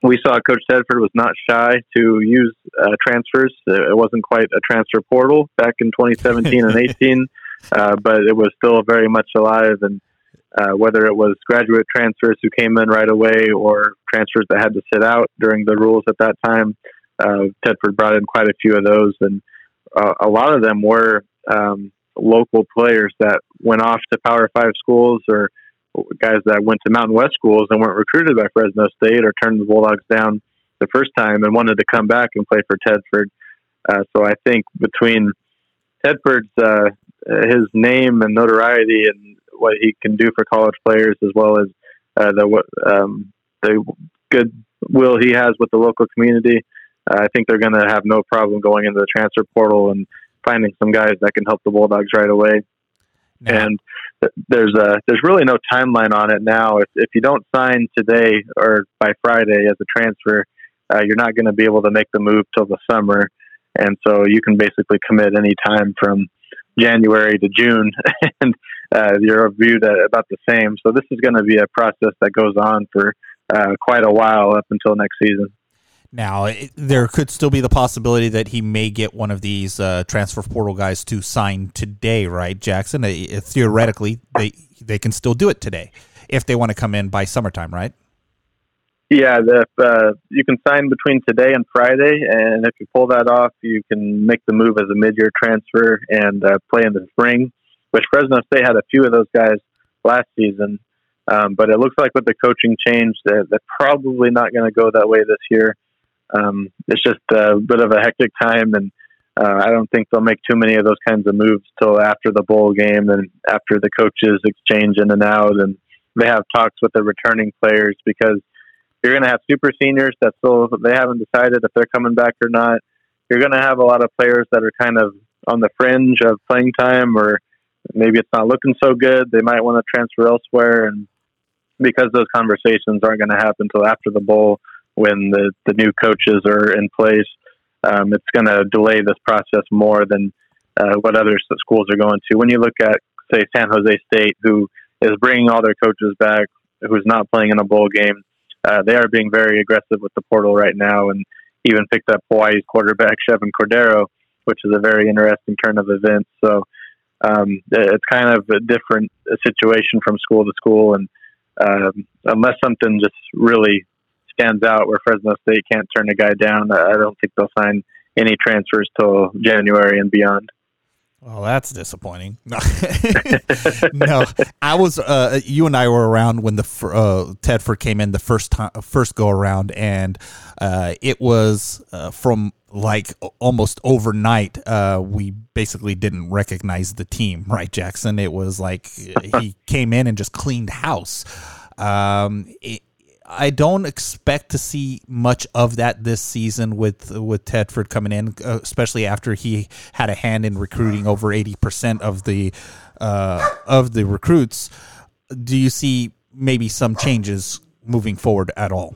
we saw Coach Tedford was not shy to use uh, transfers. It wasn't quite a transfer portal back in 2017 and 18, uh, but it was still very much alive. And uh, whether it was graduate transfers who came in right away or transfers that had to sit out during the rules at that time, uh, Tedford brought in quite a few of those, and uh, a lot of them were um, local players that went off to Power Five schools or guys that went to Mountain West schools and weren't recruited by Fresno State or turned the Bulldogs down the first time and wanted to come back and play for Tedford. Uh, so I think between Tedford's uh, his name and notoriety and what he can do for college players, as well as uh, the um, the good will he has with the local community, uh, I think they're going to have no problem going into the transfer portal and finding some guys that can help the Bulldogs right away. And there's a there's really no timeline on it now. If if you don't sign today or by Friday as a transfer, uh, you're not going to be able to make the move till the summer, and so you can basically commit any time from January to June, and uh, you're viewed about the same. So this is going to be a process that goes on for uh, quite a while up until next season.
Now, it, there could still be the possibility that he may get one of these uh, transfer portal guys to sign today, right, Jackson? Uh, theoretically, they they can still do it today if they want to come in by summertime, right?
Yeah, if, uh, you can sign between today and Friday, and if you pull that off, you can make the move as a mid-year transfer and uh, play in the spring. Which Fresno State had a few of those guys last season, um, but it looks like with the coaching change, that they're probably not going to go that way this year. Um, it's just a bit of a hectic time, and uh, I don't think they'll make too many of those kinds of moves till after the bowl game and after the coaches exchange in and out, and they have talks with the returning players because you're going to have super seniors that still they haven't decided if they're coming back or not. You're going to have a lot of players that are kind of on the fringe of playing time, or maybe it's not looking so good. They might want to transfer elsewhere, and because those conversations aren't going to happen until after the bowl when the, the new coaches are in place. Um, it's going to delay this process more than uh, what other schools are going to. When you look at, say, San Jose State, who is bringing all their coaches back, who's not playing in a bowl game, uh, they are being very aggressive with the portal right now, and even picked up Hawaii's quarterback Chevan Cordero, which is a very interesting turn of events. So um, it's kind of a different situation from school to school, and um, unless something just really stands out where Fresno State can't turn a guy down. I don't think they'll sign any transfers till January and beyond.
Well, that's disappointing. no, I was. Uh, you and I were around when the uh, Tedford came in the first time, first go around, and uh, it was uh, from like almost overnight. Uh, we basically didn't recognize the team, right, Jackson? It was like he came in and just cleaned house. Um, it, I don't expect to see much of that this season with with Tedford coming in, uh, especially after he had a hand in recruiting over eighty percent of the uh, of the recruits. Do you see maybe some changes moving forward at all?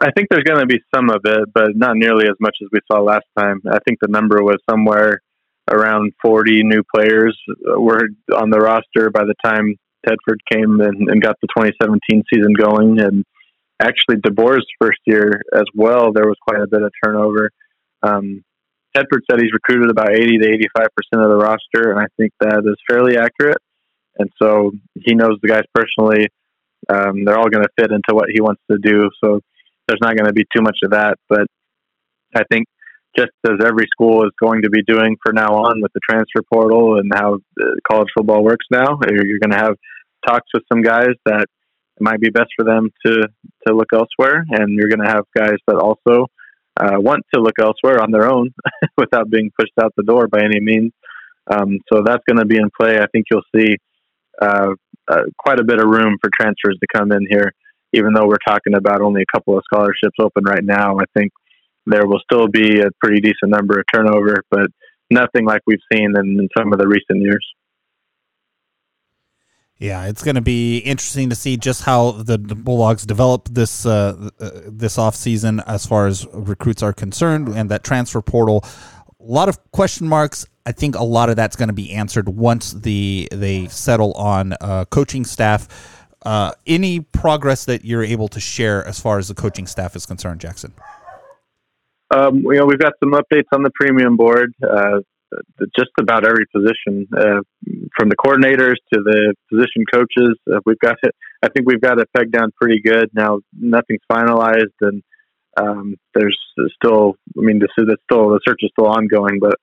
I think there's going to be some of it, but not nearly as much as we saw last time. I think the number was somewhere around 40 new players were on the roster by the time Tedford came and, and got the 2017 season going. And actually, DeBoer's first year as well, there was quite a bit of turnover. Um, Tedford said he's recruited about 80 to 85 percent of the roster, and I think that is fairly accurate. And so he knows the guys personally. Um, they're all going to fit into what he wants to do. So there's not going to be too much of that. But I think just as every school is going to be doing for now on with the transfer portal and how college football works now. You're going to have talks with some guys that it might be best for them to to look elsewhere, and you're going to have guys that also uh, want to look elsewhere on their own without being pushed out the door by any means. Um, so that's going to be in play. I think you'll see uh, uh, quite a bit of room for transfers to come in here, even though we're talking about only a couple of scholarships open right now. I think there will still be a pretty decent number of turnover, but nothing like we've seen in, in some of the recent years.
Yeah, it's going to be interesting to see just how the, Bulldogs develop this uh, uh, this off season as far as recruits are concerned, and that transfer portal. A lot of question marks. I think a lot of that's going to be answered once the they settle on uh, coaching staff. Uh, any progress that you're able to share as far as the coaching staff is concerned, Jackson?
Um, you know, we've got some updates on the premium board. Uh, just about every position, uh, from the coordinators to the position coaches. Uh, we've got it. I think we've got it pegged down pretty good now. Nothing's finalized, and um, there's still. I mean, this is still the search is still ongoing, but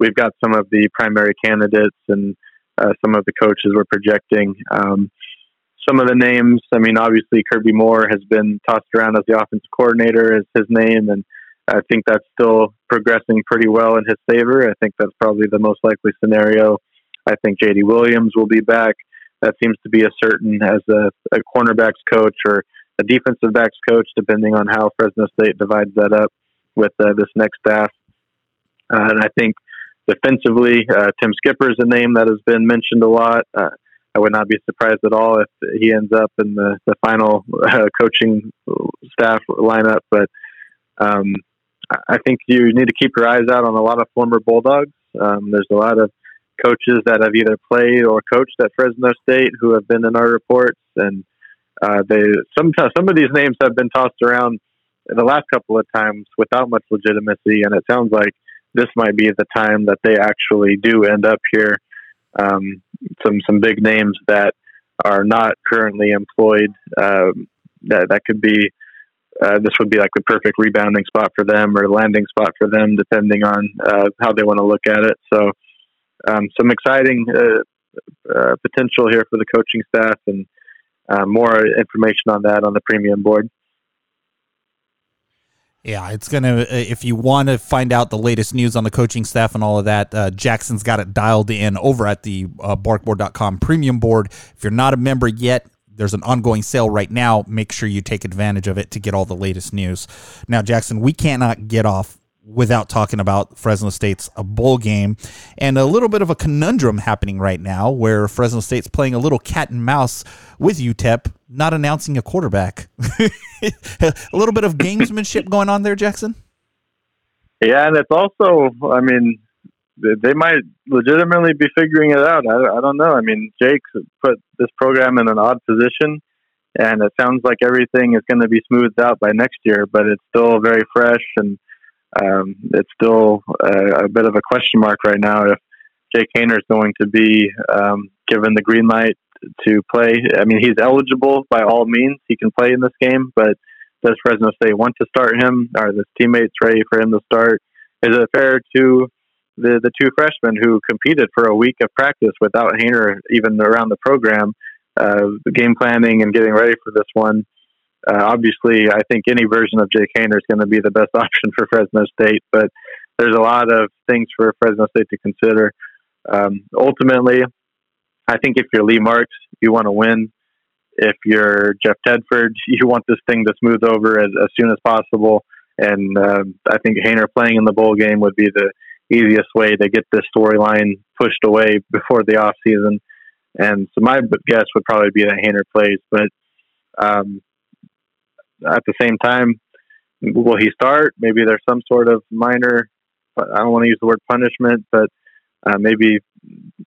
we've got some of the primary candidates and uh, some of the coaches we're projecting. Um, some of the names. I mean, obviously Kirby Moore has been tossed around as the offensive coordinator as his name, and I think that's still progressing pretty well in his favor. I think that's probably the most likely scenario. I think JD Williams will be back. That seems to be a certain as a, a cornerbacks coach or a defensive backs coach, depending on how Fresno State divides that up with uh, this next staff. Uh, and I think defensively, uh, Tim Skipper is a name that has been mentioned a lot. Uh, I would not be surprised at all if he ends up in the, the final uh, coaching staff lineup. But um, I think you need to keep your eyes out on a lot of former Bulldogs. Um, there's a lot of coaches that have either played or coached at Fresno State who have been in our reports, and uh, they sometimes some of these names have been tossed around the last couple of times without much legitimacy, and it sounds like this might be the time that they actually do end up here. Um, some some big names that are not currently employed. Um, that that could be uh, this would be like the perfect rebounding spot for them or landing spot for them, depending on uh, how they want to look at it. So, um, some exciting uh, uh potential here for the coaching staff, and uh, more information on that on the premium board.
Yeah, it's gonna. Uh, if you want to find out the latest news on the coaching staff and all of that, uh, Jackson's got it dialed in over at the uh, barkboard.com premium board. If you're not a member yet, there's an ongoing sale right now. Make sure you take advantage of it to get all the latest news. Now, Jackson, we cannot get off without talking about Fresno State's a bowl game and a little bit of a conundrum happening right now where Fresno State's playing a little cat and mouse with UTEP, not announcing a quarterback. a little bit of gamesmanship going on there, Jackson.
Yeah, and it's also, I mean, they might legitimately be figuring it out. I, I don't know. I mean, Jake put this program in an odd position, and it sounds like everything is going to be smoothed out by next year. But it's still very fresh, and um, it's still a, a, bit of a question mark right now if Jake Haener is going to be um, given the green light to play. I mean, he's eligible by all means; he can play in this game. But does Fresno State want to start him? Are his teammates ready for him to start? Is it fair to the the two freshmen who competed for a week of practice without Haener even around the program, uh, game planning and getting ready for this one. Uh, obviously, I think any version of Jake Haener is going to be the best option for Fresno State, but there's a lot of things for Fresno State to consider. Um, ultimately, I think if you're Lee Marks, you want to win. If you're Jeff Tedford, you want this thing to smooth over as, as soon as possible. And uh, I think Haener playing in the bowl game would be the easiest way to get this storyline pushed away before the off season. And so my guess would probably be that Haener plays, but um, at the same time, will he start? Maybe there's some sort of minor. I don't want to use the word punishment, but uh, maybe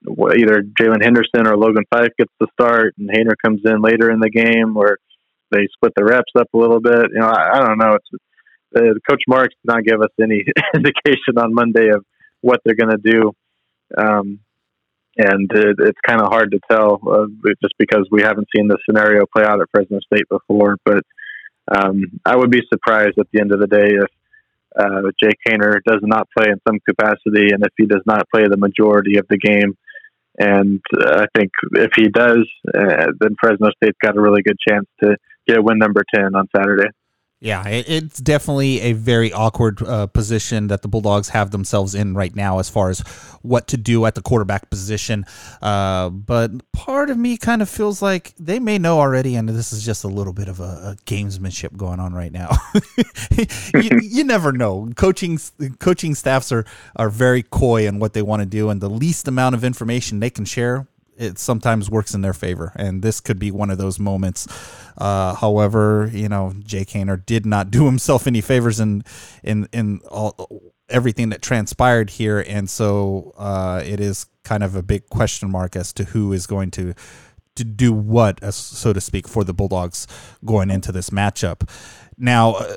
either Jalen Henderson or Logan Fife gets the start, and Haener comes in later in the game, or they split the reps up a little bit. You know, I, I don't know. It's uh, Coach Marks did not give us any indication on Monday of what they're going to do. Um, and it, it's kind of hard to tell uh, just because we haven't seen the scenario play out at Fresno State before. But um, I would be surprised at the end of the day if uh, Jake Haener does not play in some capacity and if he does not play the majority of the game. And uh, I think if he does, uh, then Fresno State's got a really good chance to get win number 10 on Saturday.
Yeah, it's definitely a very awkward uh, position that the Bulldogs have themselves in right now as far as what to do at the quarterback position. Uh, but part of me kind of feels like they may know already, and this is just a little bit of a, a gamesmanship going on right now. you, you, never know. Coaching coaching staffs are are very coy in what they want to do, and the least amount of information they can share it sometimes works in their favor, and this could be one of those moments. Uh, however, you know, Jake Haener did not do himself any favors in in in all everything that transpired here, and so uh, it is kind of a big question mark as to who is going to to do what, so to speak, for the Bulldogs going into this matchup. Now, uh,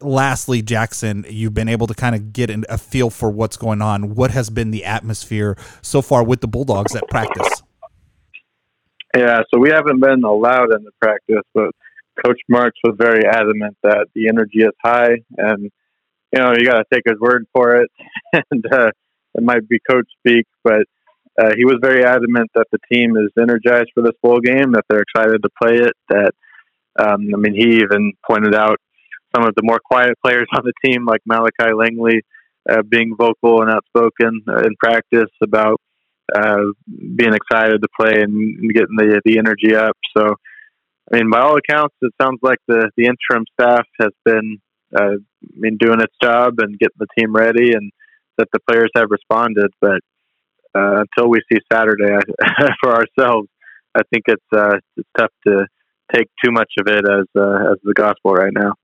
lastly, Jackson, you've been able to kind of get a feel for what's going on. What has been the atmosphere so far with the Bulldogs at practice?
Yeah, so we haven't been allowed in the practice, but Coach Marks was very adamant that the energy is high, and you know you got to take his word for it. and uh, it might be coach speak, but uh, he was very adamant that the team is energized for this bowl game, that they're excited to play it. That um, I mean, he even pointed out some of the more quiet players on the team, like Malachi Langley, uh, being vocal and outspoken uh, in practice about uh, being excited to play and getting the the energy up. So, I mean, by all accounts, it sounds like the the interim staff has been, uh, I mean, doing its job and getting the team ready, and that the players have responded. But uh, until we see Saturday for ourselves, I think it's uh, it's tough to take too much of it as uh, as the gospel right now.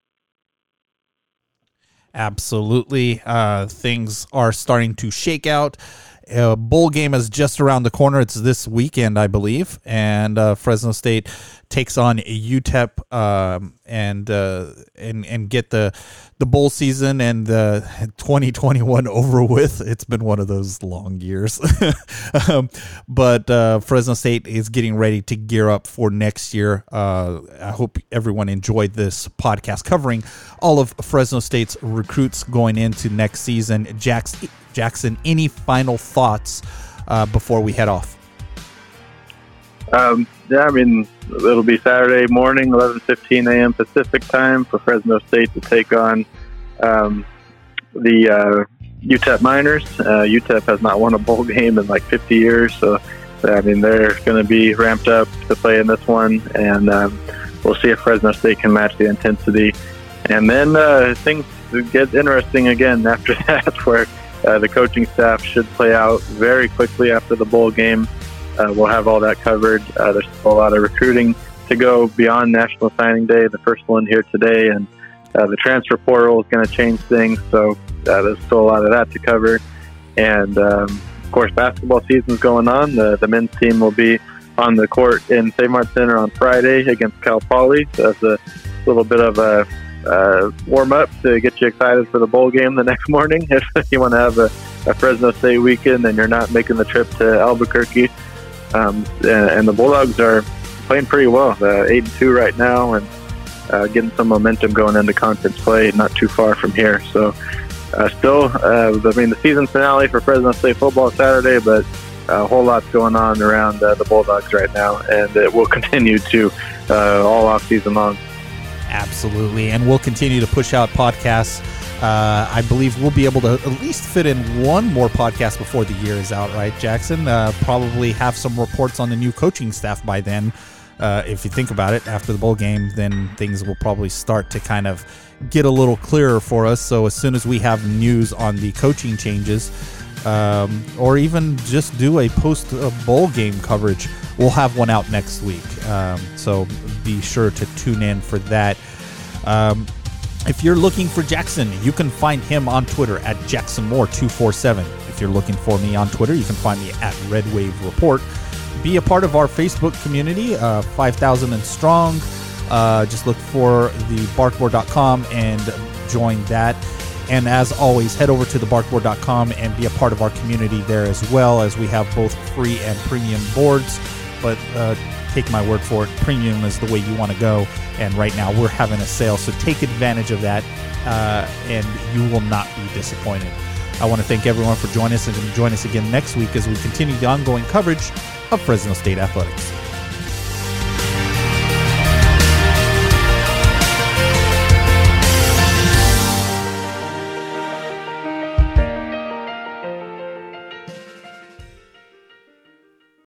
Absolutely, uh, things are starting to shake out. A bowl game is just around the corner. It's this weekend, I believe, and uh, Fresno State takes on UTEP um, and uh, and and get the the bowl season and the 2021 over with. It's been one of those long years, um, but uh, Fresno State is getting ready to gear up for next year. Uh, I hope everyone enjoyed this podcast covering all of Fresno State's recruits going into next season. Jackson, Jackson any final thoughts uh, before we head off?
Um, yeah, I mean, it'll be Saturday morning, 11:15 a.m. Pacific time for Fresno State to take on um, the uh, UTEP Miners. Uh, UTEP has not won a bowl game in like 50 years, so I mean they're going to be ramped up to play in this one, and um, we'll see if Fresno State can match the intensity. And then uh, things get interesting again after that, where uh, the coaching staff should play out very quickly after the bowl game. Uh, we'll have all that covered. Uh, there's a lot of recruiting to go beyond National Signing Day, the first one here today, and uh, the transfer portal is going to change things. So uh, there's still a lot of that to cover. And um, of course, basketball season is going on. The, the men's team will be on the court in Save Center on Friday against Cal Poly. So that's a little bit of a uh, warm up to get you excited for the bowl game the next morning. If you want to have a, a Fresno State weekend and you're not making the trip to Albuquerque, um, and, and, the Bulldogs are playing pretty well. Uh, eight and two right now, and uh, getting some momentum going into conference play. Not too far from here, so uh, still, uh, I mean, the season finale for Fresno State football Saturday, but a whole lot's going on around uh, the Bulldogs right now, and it will continue to uh, all off season long.
Absolutely, and we'll continue to push out podcasts uh, I believe we'll be able to at least fit in one more podcast before the year is out, right, Jackson? Uh, probably have some reports on the new coaching staff by then. Uh, if you think about it, after the bowl game, then things will probably start to kind of get a little clearer for us. So as soon as we have news on the coaching changes, um, or even just do a post bowl game coverage, we'll have one out next week. Um, so be sure to tune in for that. Um, if you're looking for Jackson, you can find him on Twitter at JacksonMoore247. If you're looking for me on Twitter, you can find me at Red Wave Report. Be a part of our Facebook community, uh, 5,000 and strong. Uh, just look for the barkboard.com and join that. And as always, head over to the barkboard.com and be a part of our community there as well, as we have both free and premium boards. But uh, take my word for it. Premium is the way you want to go. And right now we're having a sale. So take advantage of that uh, and you will not be disappointed. I want to thank everyone for joining us and join us again next week as we continue the ongoing coverage of Fresno State Athletics.